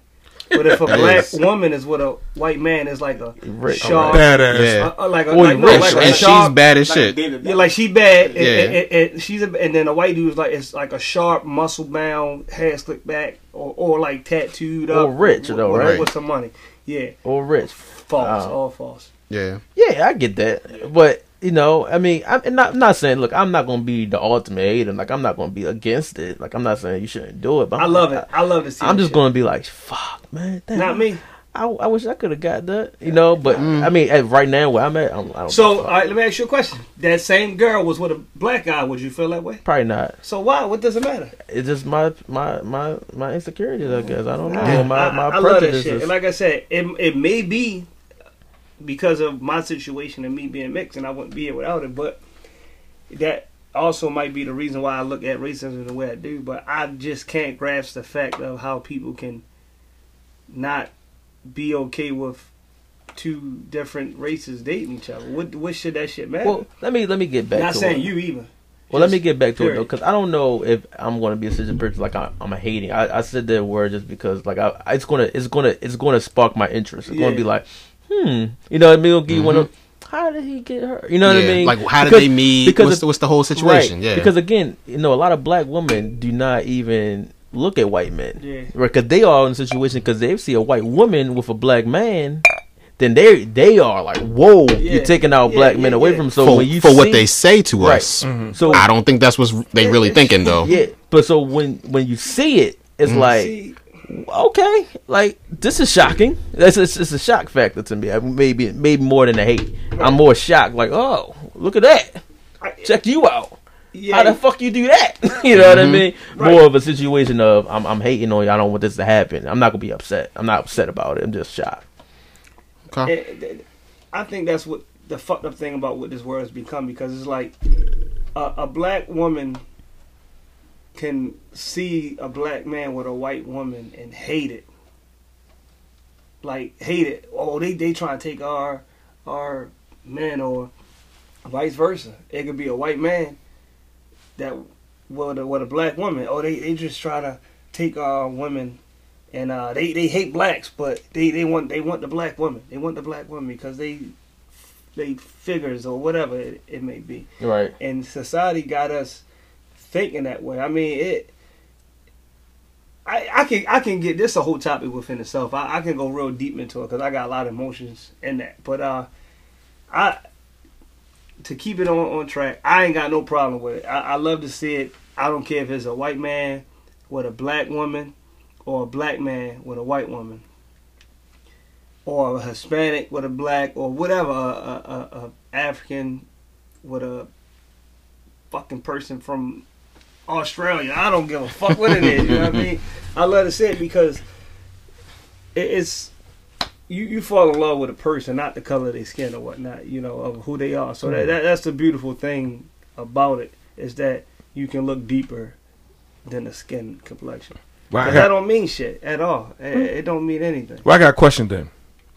But if a black is- woman is with a white man, is like a Rich. sharp, Badass. Yeah. uh, uh, like a, Or like, no, rich, like a and she's sharp, bad as Like shit. David Yeah, like she bad. And, Yeah. and, and, and she's a, and then a white dude is like it's like a sharp, muscle bound, hair slicked back, or, or like tattooed up. Or up, rich, with, though, with, right? With some money, yeah, Or rich. false, Oh. all false. Yeah. Yeah, I get that, but you know, I mean, I'm not I'm not saying. Look, I'm not gonna be the ultimate hater. Like, I'm not gonna be against it. Like, I'm not saying you shouldn't do it. But I love it. I love to see. I'm just shit. gonna be like, fuck, man. Damn, Not me. I, I wish I could have got that. You know, but mm-hmm. I mean, at right now where I'm at, I'm, I don't. So, give a all fuck. right, let me ask you a question. That same girl was with a black guy. Would you feel that way? probably not. So why? What does it matter? It's just my my my my insecurities. I guess I don't know. Yeah. My my I love that prejudices. shit. And like I said, it it may be because of my situation and me being mixed, and I wouldn't be here without it. But that also might be the reason why I look at racism the way I do. But I just can't grasp the fact of how people can not be okay with two different races dating each other. What what should that shit matter? well, let me let me get back. Not to saying it. you either. Well, let me get back to it though, because I don't know if I'm going to be a such a person like I, I'm a hating. I, I said that word just because like I, it's gonna it's gonna it's gonna spark my interest. It's gonna be like, hmm, you know what I mean? It'll give you one of how did he get hurt? You know what I mean? Like, how did Because- they meet? because What's it- the, what's the whole situation? Right. Yeah. Because again, you know, a lot of black women do not even look at white men. Yeah. Right. Because they are in a situation because they see a white woman with a black man. Then they they are like, whoa, Yeah. you're taking our Yeah, black yeah, men away yeah. from. So for, when you for what they say to Right. us, mm-hmm. so I don't think that's what they really thinking though. yeah, but so when when you see it, it's mm-hmm. like See, okay, like this is shocking. That's it's, it's a shock factor to me. I- Maybe maybe more than the hate. I'm more shocked. Like oh, look at that. I- Check you out. Yeah, How the fuck you do that? you know what I mm-hmm. mean? Right. More of a situation of I'm I'm hating on you. I don't want this to happen. I'm not gonna be upset. I'm not upset about it. I'm just shocked. Okay. it- it- I think that's what the fucked up thing about what this world has become because it's like a, a black woman can see a black man with a white woman and hate it. Like hate it. Oh, they they trying to take our our men or vice versa. It could be a white man that with a, with a black woman. Or they, they just try to take our women and uh, they they hate blacks, but they, they want they want the black woman. They want the black woman because they they figures or whatever it, it may be. Right. And society got us thinking that way. I mean it. I, I can I can get this a whole topic within itself. I, I can go real deep into it because I got a lot of emotions in that. But uh, I to keep it on, on track, I ain't got no problem with it. I, I love to see it. I don't care if it's a white man with a black woman or a black man with a white woman or a Hispanic with a black or whatever, a, a, a, African with a fucking person from Australia. I don't give a fuck what it is. You know what I mean? I love to see it because it, it's you, you fall in love with a person, not the color of their skin or whatnot, you know, of who they are. So that, that that's the beautiful thing about it is that you can look deeper than the skin complexion. Well, I that don't mean shit at all. It, it don't mean anything. well, I got a question then.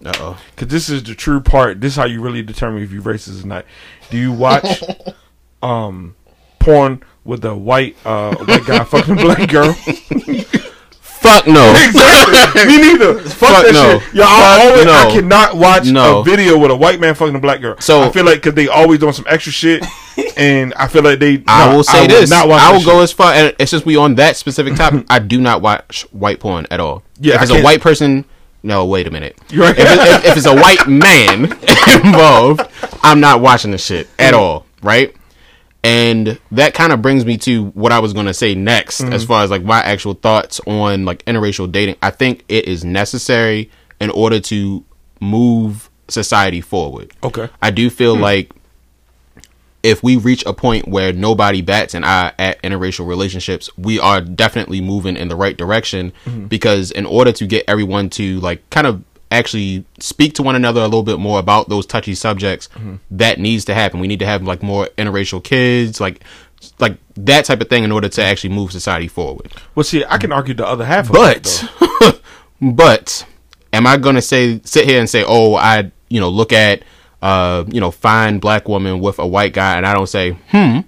Uh oh. Because this is the true part. This is how you really determine if you're racist or not. Do you watch um porn with a white uh white guy fucking a black girl? Fuck no. exactly. Me neither. Fuck, Fuck that no. shit. I, Fuck always, no. I cannot watch No. a video with a white man fucking a black girl. So- I feel like because they always doing some extra shit, and I feel like they. I will say this. Not watch I will go shit. as far, and it's just we on that specific topic. I do not watch white porn at all. Yeah, if it's a white person, no. Wait a minute. Right. If, it, if, if it's a white man involved, I'm not watching the shit at mm. all. Right. And that kind of brings me to what I was going to say next, as mm-hmm. far as like my actual thoughts on like interracial dating. I think it is necessary in order to move society forward. Okay. I do feel hmm. like if we reach a point where nobody bats an eye at interracial relationships, we are definitely moving in the right direction. Mm-hmm. Because in order to get everyone to like kind of actually speak to one another a little bit more about those touchy subjects, that needs to happen. We need to have like more interracial kids, like like that type of thing, in order to actually move society forward. Well, see, I can argue the other half of it. But but am I gonna say sit here and say, oh, I you know look at uh you know fine black woman with a white guy, and I don't say, hmm,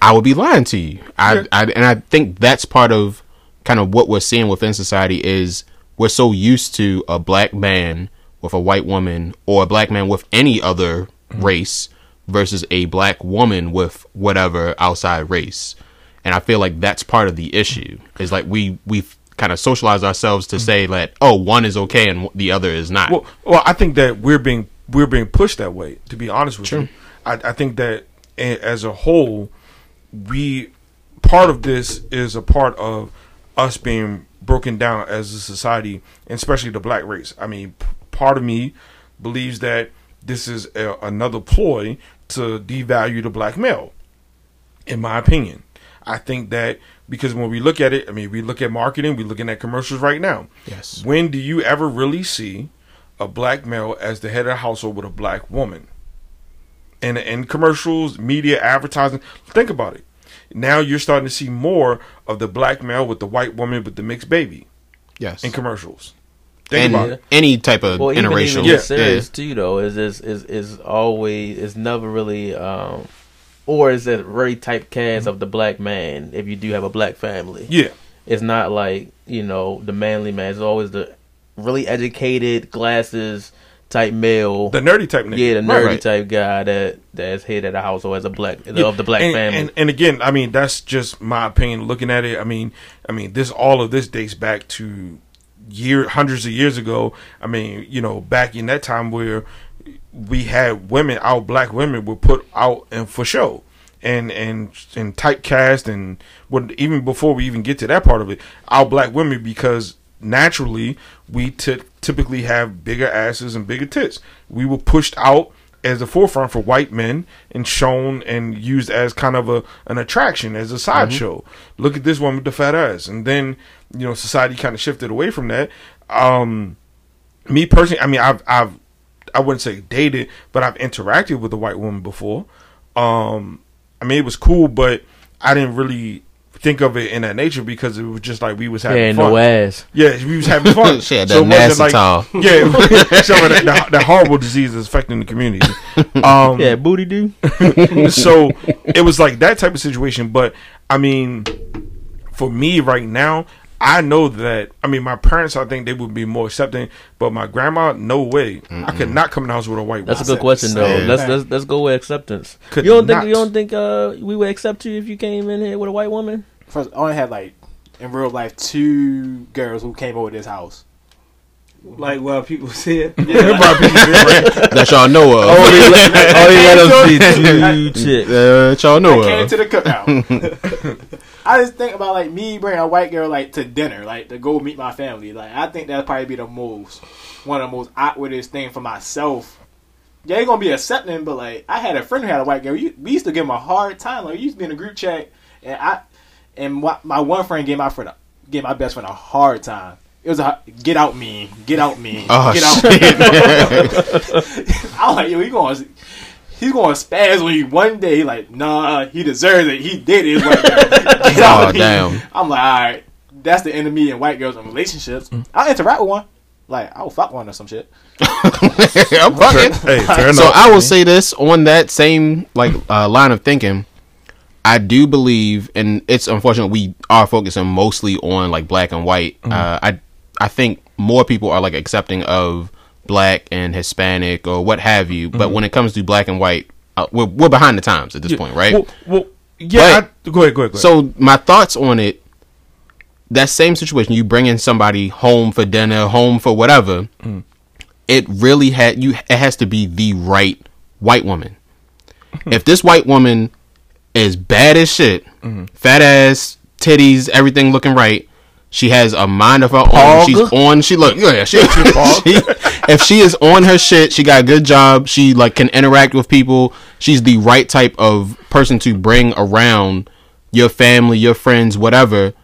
I would be lying to you. I, I and I think that's part of kind of what we're seeing within society is we're so used to a black man with a white woman or a black man with any other mm-hmm. race versus a black woman with whatever outside race. And I feel like that's part of the issue. Is like we we've kind of socialized ourselves to mm-hmm. say that oh one is okay and the other is not. Well, well, I think that we're being we're being pushed that way. To be honest with you, I, I think that as a whole, we part of this is a part of us being broken down as a society, and especially the black race. I mean, p- part of me believes that this is a, another ploy to devalue the black male. In my opinion, I think that because when we look at it, I mean, we look at marketing, we're looking at commercials right now. Yes. When do you ever really see a black male as the head of the household with a black woman? In in commercials, media, advertising, think about it. Now you're starting to see more of the black male with the white woman with the mixed baby yes. in commercials. Think and about any type of Well, interracial. even Yeah. with series too, though, is is is is always is never really, um, or is it very typecast of the black man if you do have a black family? Yeah. It's not like you know the manly man. It's always the really educated, glasses type male. The nerdy type nigga. yeah, the Right, nerdy right. type guy that that's head of the household as a black Yeah, of the black and, family. And, and again, I mean, that's just my opinion. Looking at it, I mean, I mean, this all of this dates back to year hundreds of years ago. I mean, you know, back in that time where we had women, our black women were put out and for show. And and and typecast and what even before we even get to that part of it, our black women because naturally we t- typically have bigger asses and bigger tits. We were pushed out as the forefront for white men and shown and used as kind of a an attraction as a sideshow. Look at this one with the fat ass, and then you know society kind of shifted away from that. Um, me personally, I mean, I've I've I wouldn't say dated, but I've interacted with a white woman before. Um, I mean, it was cool, but I didn't really think of it in that nature because it was just like we was having yeah, fun. no ass. Yeah, we was having fun. She had So that it nasty wasn't towel. Yeah, some of that, the, the horrible disease is affecting the community. Um, Yeah, booty do. so it was like that type of situation. But I mean, for me right now, I know that. I mean, my parents, I think they would be more accepting, but my grandma, no way. I could not come in the house with a white. That's a good question though. Yeah. Let's let's let's go with acceptance. Could you don't think not. you don't think uh we would accept you if you came in here with a white woman? First, I only had like in real life two girls who came over this house. Like well, people see it. that y'all know of. Only let them see two chicks. That y'all know I came of. to the cookout. I just think about like me bringing a white girl like to dinner, like to go meet my family. Like I think that'd probably be the most one of the most awkwardest thing for myself. Yeah, you're gonna be accepting, but like I had a friend who had a white girl. We used to give him a hard time. Like we used to be in a group chat, and I and what, my one friend gave my friend a, gave my best friend a hard time. It was a get out me, get out me, Oh, get out shit. me. I was like, yo, he going he's going to spaz on you one day. Like, nah, he deserves it. He did it. White girl. Get out Oh, me. damn. I'm like, all right, that's the enemy in white girls and relationships. I'll interact with one. Like, I'll fuck one or some shit. I'm fucking. Hey, fair So enough. I will say this on that same like uh, line of thinking. I do believe, and it's unfortunate we are focusing mostly on like black and white. Uh, I I think more people are like accepting of black and Hispanic or what have you. But mm-hmm. when it comes to black and white, uh, we're we're behind the times at this point, right? Well, well yeah. I, go ahead, go ahead, go ahead. So my thoughts on it. That same situation, you bringing somebody home for dinner, home for whatever. Mm. It really had you. It has to be the right white woman. Mm-hmm. if this white woman is bad as shit, mm-hmm. fat ass, titties, everything looking right, She has a mind of her own. She's on. She look. Yeah, she, she- If she is on her shit, she got a good job. She like can interact with people. She's the right type of person to bring around your family, your friends, whatever.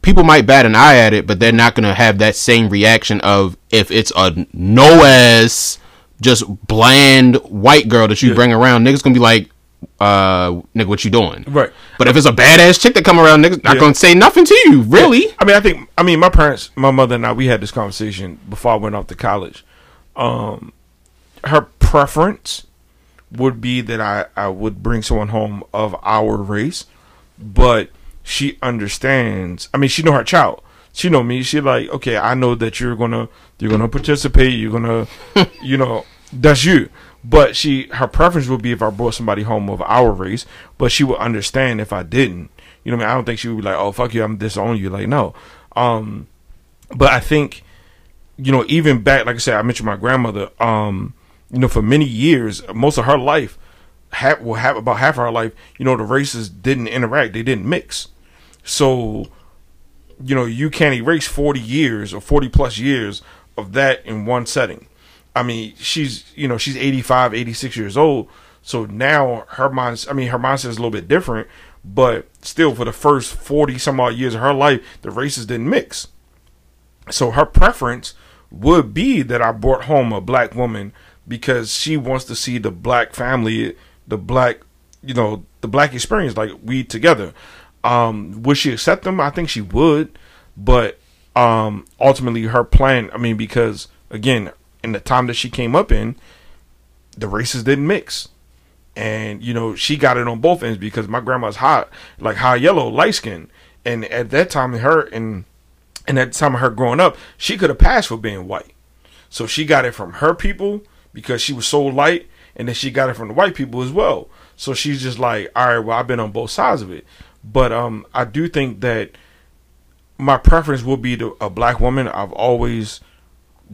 People might bat an eye at it, but they're not gonna have that same reaction of if it's a no ass, just bland white girl that you bring around. Niggas gonna be like, uh, nigga, what you doing? Right. But if it's a badass chick that come around, niggas not Yeah. gonna say nothing to you, really. I mean, I think I mean my parents, my mother and I, we had this conversation before I went off to college. Um, her preference would be that I I would bring someone home of our race, but she understands. I mean, she know her child. She know me. She like, okay, I know that you're gonna you're gonna participate. You're gonna, you know, that's you. But she her preference would be if I brought somebody home of our race, but she would understand if I didn't. You know what I mean? I don't think she would be like, oh fuck you, I'm disowning you. Like no. Um, but I think, you know, even back, like I said, I mentioned my grandmother. Um, you know, for many years, most of her life, half, well, half about half of her life, you know, the races didn't interact. They didn't mix. So, you know, you can't erase 40 years or 40 plus years of that in one setting. I mean, she's, you know, she's 85, 86 years old. So now her mind, I mean, her mindset is a little bit different, but still for the first 40 some odd years of her life, the races didn't mix. So her preference would be that I brought home a black woman because she wants to see the black family, the black, you know, the black experience, like we together. Um, would she accept them? I think she would, but um, ultimately her plan. I mean, because again, in the time that she came up in, the races didn't mix, and you know she got it on both ends because my grandma's hot, like high yellow, light skin, and at that time, her and and at the time of her growing up, she could have passed for being white. So she got it from her people because she was so light, and then she got it from the white people as well. So she's just like, all right, well, I've been on both sides of it. But um, I do think that my preference will be to a black woman. I've always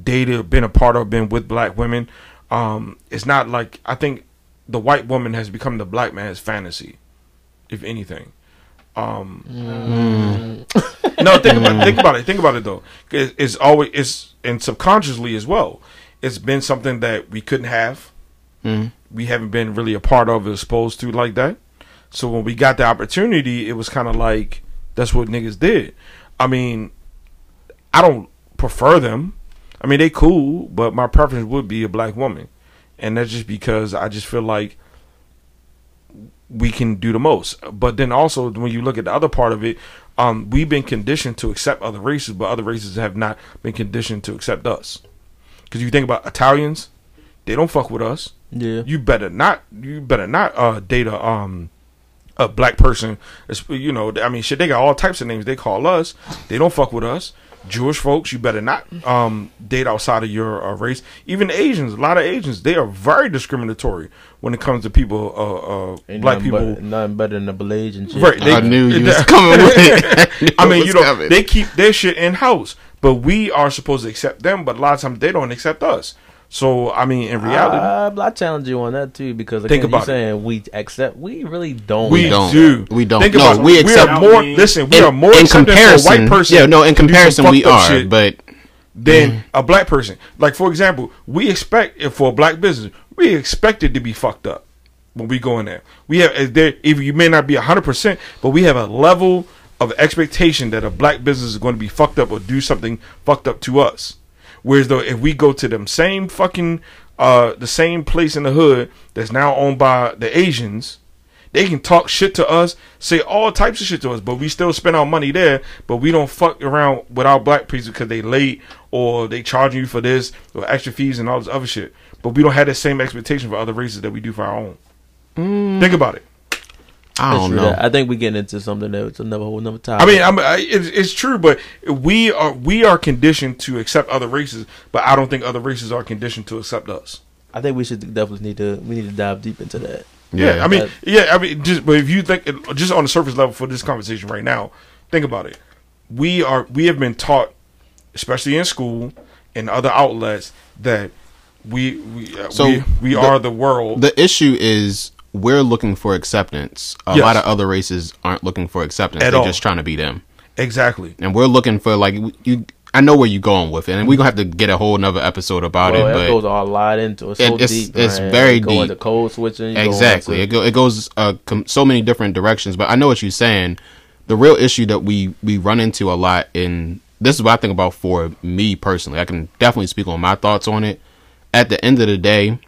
dated, been a part of, been with black women. Um, it's not like I think the white woman has become the black man's fantasy, if anything. Um, no, think about think about it. Think about it though. It's, it's always it's and subconsciously as well. It's been something that we couldn't have. We haven't been really a part of, exposed to like that. So when we got the opportunity, it was kind of like that's what niggas did. I mean, I don't prefer them. I mean, they cool, but my preference would be a black woman, and that's just because I just feel like we can do the most. But then also when you look at the other part of it, um, we've been conditioned to accept other races, but other races have not been conditioned to accept us. Because you think about Italians, they don't fuck with us. Yeah. You better not. You better not uh, date a um a black person. You know, I mean, shit. They got all types of names they call us. They don't fuck with us. Jewish folks, you better not um, date outside of your uh, race. Even Asians, a lot of Asians, they are very discriminatory when it comes to people, uh, uh, Ain't black nothing people. But, nothing better than a Blasian shit. Right, I knew you was coming with it. I knew it mean, was you know, coming. they keep their shit in house, but we are supposed to accept them. But a lot of times they don't accept us. So I mean, in reality, Uh, I challenge you on that too because Think again, about you it. saying we accept. We really don't. we don't. do. We don't. Think No, about we accept- are more. In- Listen, we in, are more in comparison, for a white person. yeah, no, in to do some comparison we are, shit but than a black person. Like for example, we expect if for a black business, we expect it to be fucked up when we go in there. We have there. If you may not be hundred percent, but we have a level of expectation that a black business is going to be fucked up or do something fucked up to us. Whereas though, if we go to them same fucking uh the same place in the hood that's now owned by the Asians. They can talk shit to us, say all types of shit to us, but we still spend our money there. But we don't fuck around with our black people because they late or they charging you for this or extra fees and all this other shit. But we don't have the same expectation for other races that we do for our own. Think about it. I don't true. know. I think we getting into something that's another whole another topic. I mean, I'm, I, it's, it's true, but we are we are conditioned to accept other races, but I don't think other races are conditioned to accept us. I think we should definitely need to we need to dive deep into that. Yeah, I mean, That- yeah, I mean, just but if you think just on the surface level for this conversation right now, think about it. We are we have been taught, especially in school and other outlets, that we we uh, So, we, we the- are the world. The issue is we're looking for acceptance. A Yes. lot of other races aren't looking for acceptance. At They're all. just trying to be them. Exactly. and we're looking for like you. I know where you're going with it, and we're gonna have to get a whole nother episode about Well, it. that But goes a lot into it. So it's- deep, it's very You go into deep. code switching. you go exactly, it, go, it goes uh, com- so many different directions. But I know what you're saying. The real issue that we we run into a lot in this is what I think about for me personally. I can definitely speak on my thoughts on it. At the end of the day,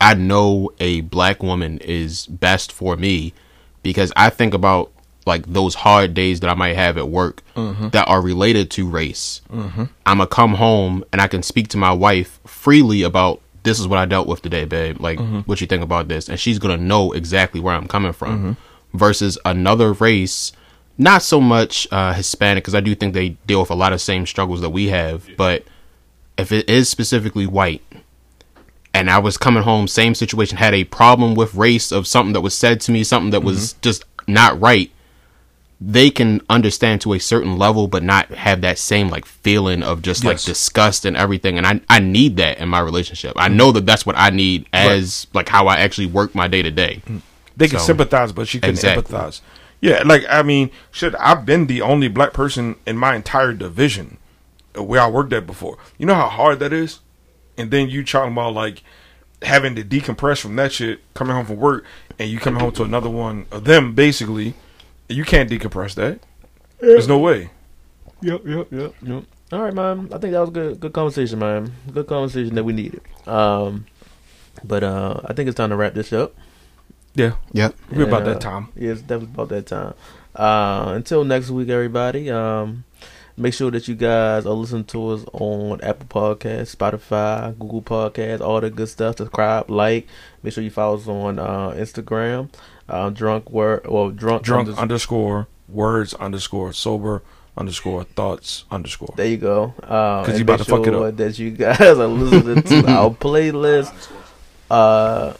I know a black woman is best for me because I think about like those hard days that I might have at work that are related to race. Mm-hmm. I'm gonna come home and I can speak to my wife freely about this is what I dealt with today, babe. Like, what you think about this? And she's gonna know exactly where I'm coming from. Versus another race, not so much uh, Hispanic because I do think they deal with a lot of same struggles that we have. But if it is specifically white, and I was coming home, same situation, had a problem with race of something that was said to me, something that was mm-hmm. just not right. They can understand to a certain level, but not have that same like feeling of just like disgust and everything. And I I need that in my relationship. I mm. know that that's what I need as like how I actually work my day to day. Mm. They can So- sympathize, but she can't Exactly. empathize. Yeah, like I mean, shit. I've been the only black person in my entire division where I worked at before. You know how hard that is, and then you talking about like having to decompress from that shit, coming home from work, and you coming home to another one of them. Basically, you can't decompress that. There's no way. Yep, yep, yep, yep. All right, man. I think that was good. Good conversation, man. Good conversation that we needed. Um, but uh, I think it's time to wrap this up. Yeah, Yep. we're about uh, that time. Yeah, it's definitely about that time. Uh, until next week, everybody. Um, make sure that you guys are listening to us on Apple Podcasts, Spotify, Google Podcasts, all the good stuff. Subscribe, like. Make sure you follow us on uh, Instagram. Uh, drunk word well, drunk Drunk unders- underscore words underscore sober underscore thoughts underscore. There you go. Um, 'Cause and you about to fuck it sure up. That you guys are listening to our playlist. Uh,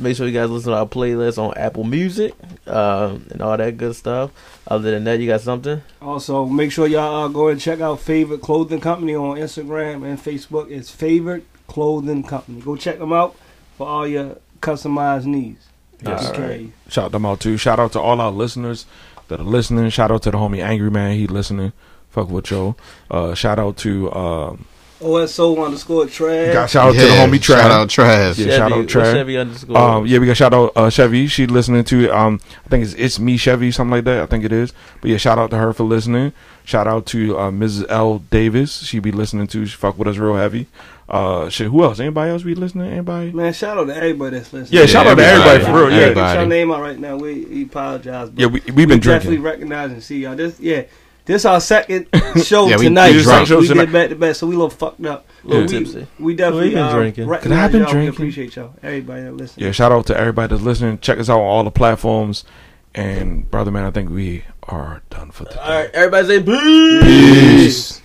make sure you guys listen to our playlist on Apple Music um, and all that good stuff. Other than that, you got something? Also, make sure y'all uh, go and check out Favorite Clothing Company on Instagram and Facebook. It's Favorite Clothing Company. Go check them out for all your customized needs. Yes. Okay. Shout them out too. Shout out to all our listeners that are listening. Shout out to the homie Angry Man. He listening. Fuck with Joe. Uh, shout out to um, OSO underscore trash. got shout out to the homie Trav. Shout out Trav. Yeah, shout out what's Trav. Chevy underscore. Um, yeah, we got shout out uh, Chevy. She listening to um, I think it's it's me Chevy something like that. I think it is. But yeah, shout out to her for listening. Shout out to uh, Mrs. L Davis. She be listening to. She fuck with us real heavy. Uh, shit. Who else? Anybody else be listening? Anybody? Man, shout out to everybody that's listening. Yeah, shout out to everybody everybody. for real. Yeah, Everybody. Get your name out right now. We, we apologize. But yeah. We we we been definitely drinking. recognize and see y'all. This yeah, this our second show Yeah, we- tonight. we drunk. We did back to back, so we a little fucked up. Little But we, tipsy. we definitely We been uh, drinking. recognize Cause I've been y'all. Drinking. appreciate y'all. Everybody that listens. Yeah, shout out to everybody that's listening. Check us out on all the platforms. And brother man, I think we are done for today. all right, everybody say peace. Peace.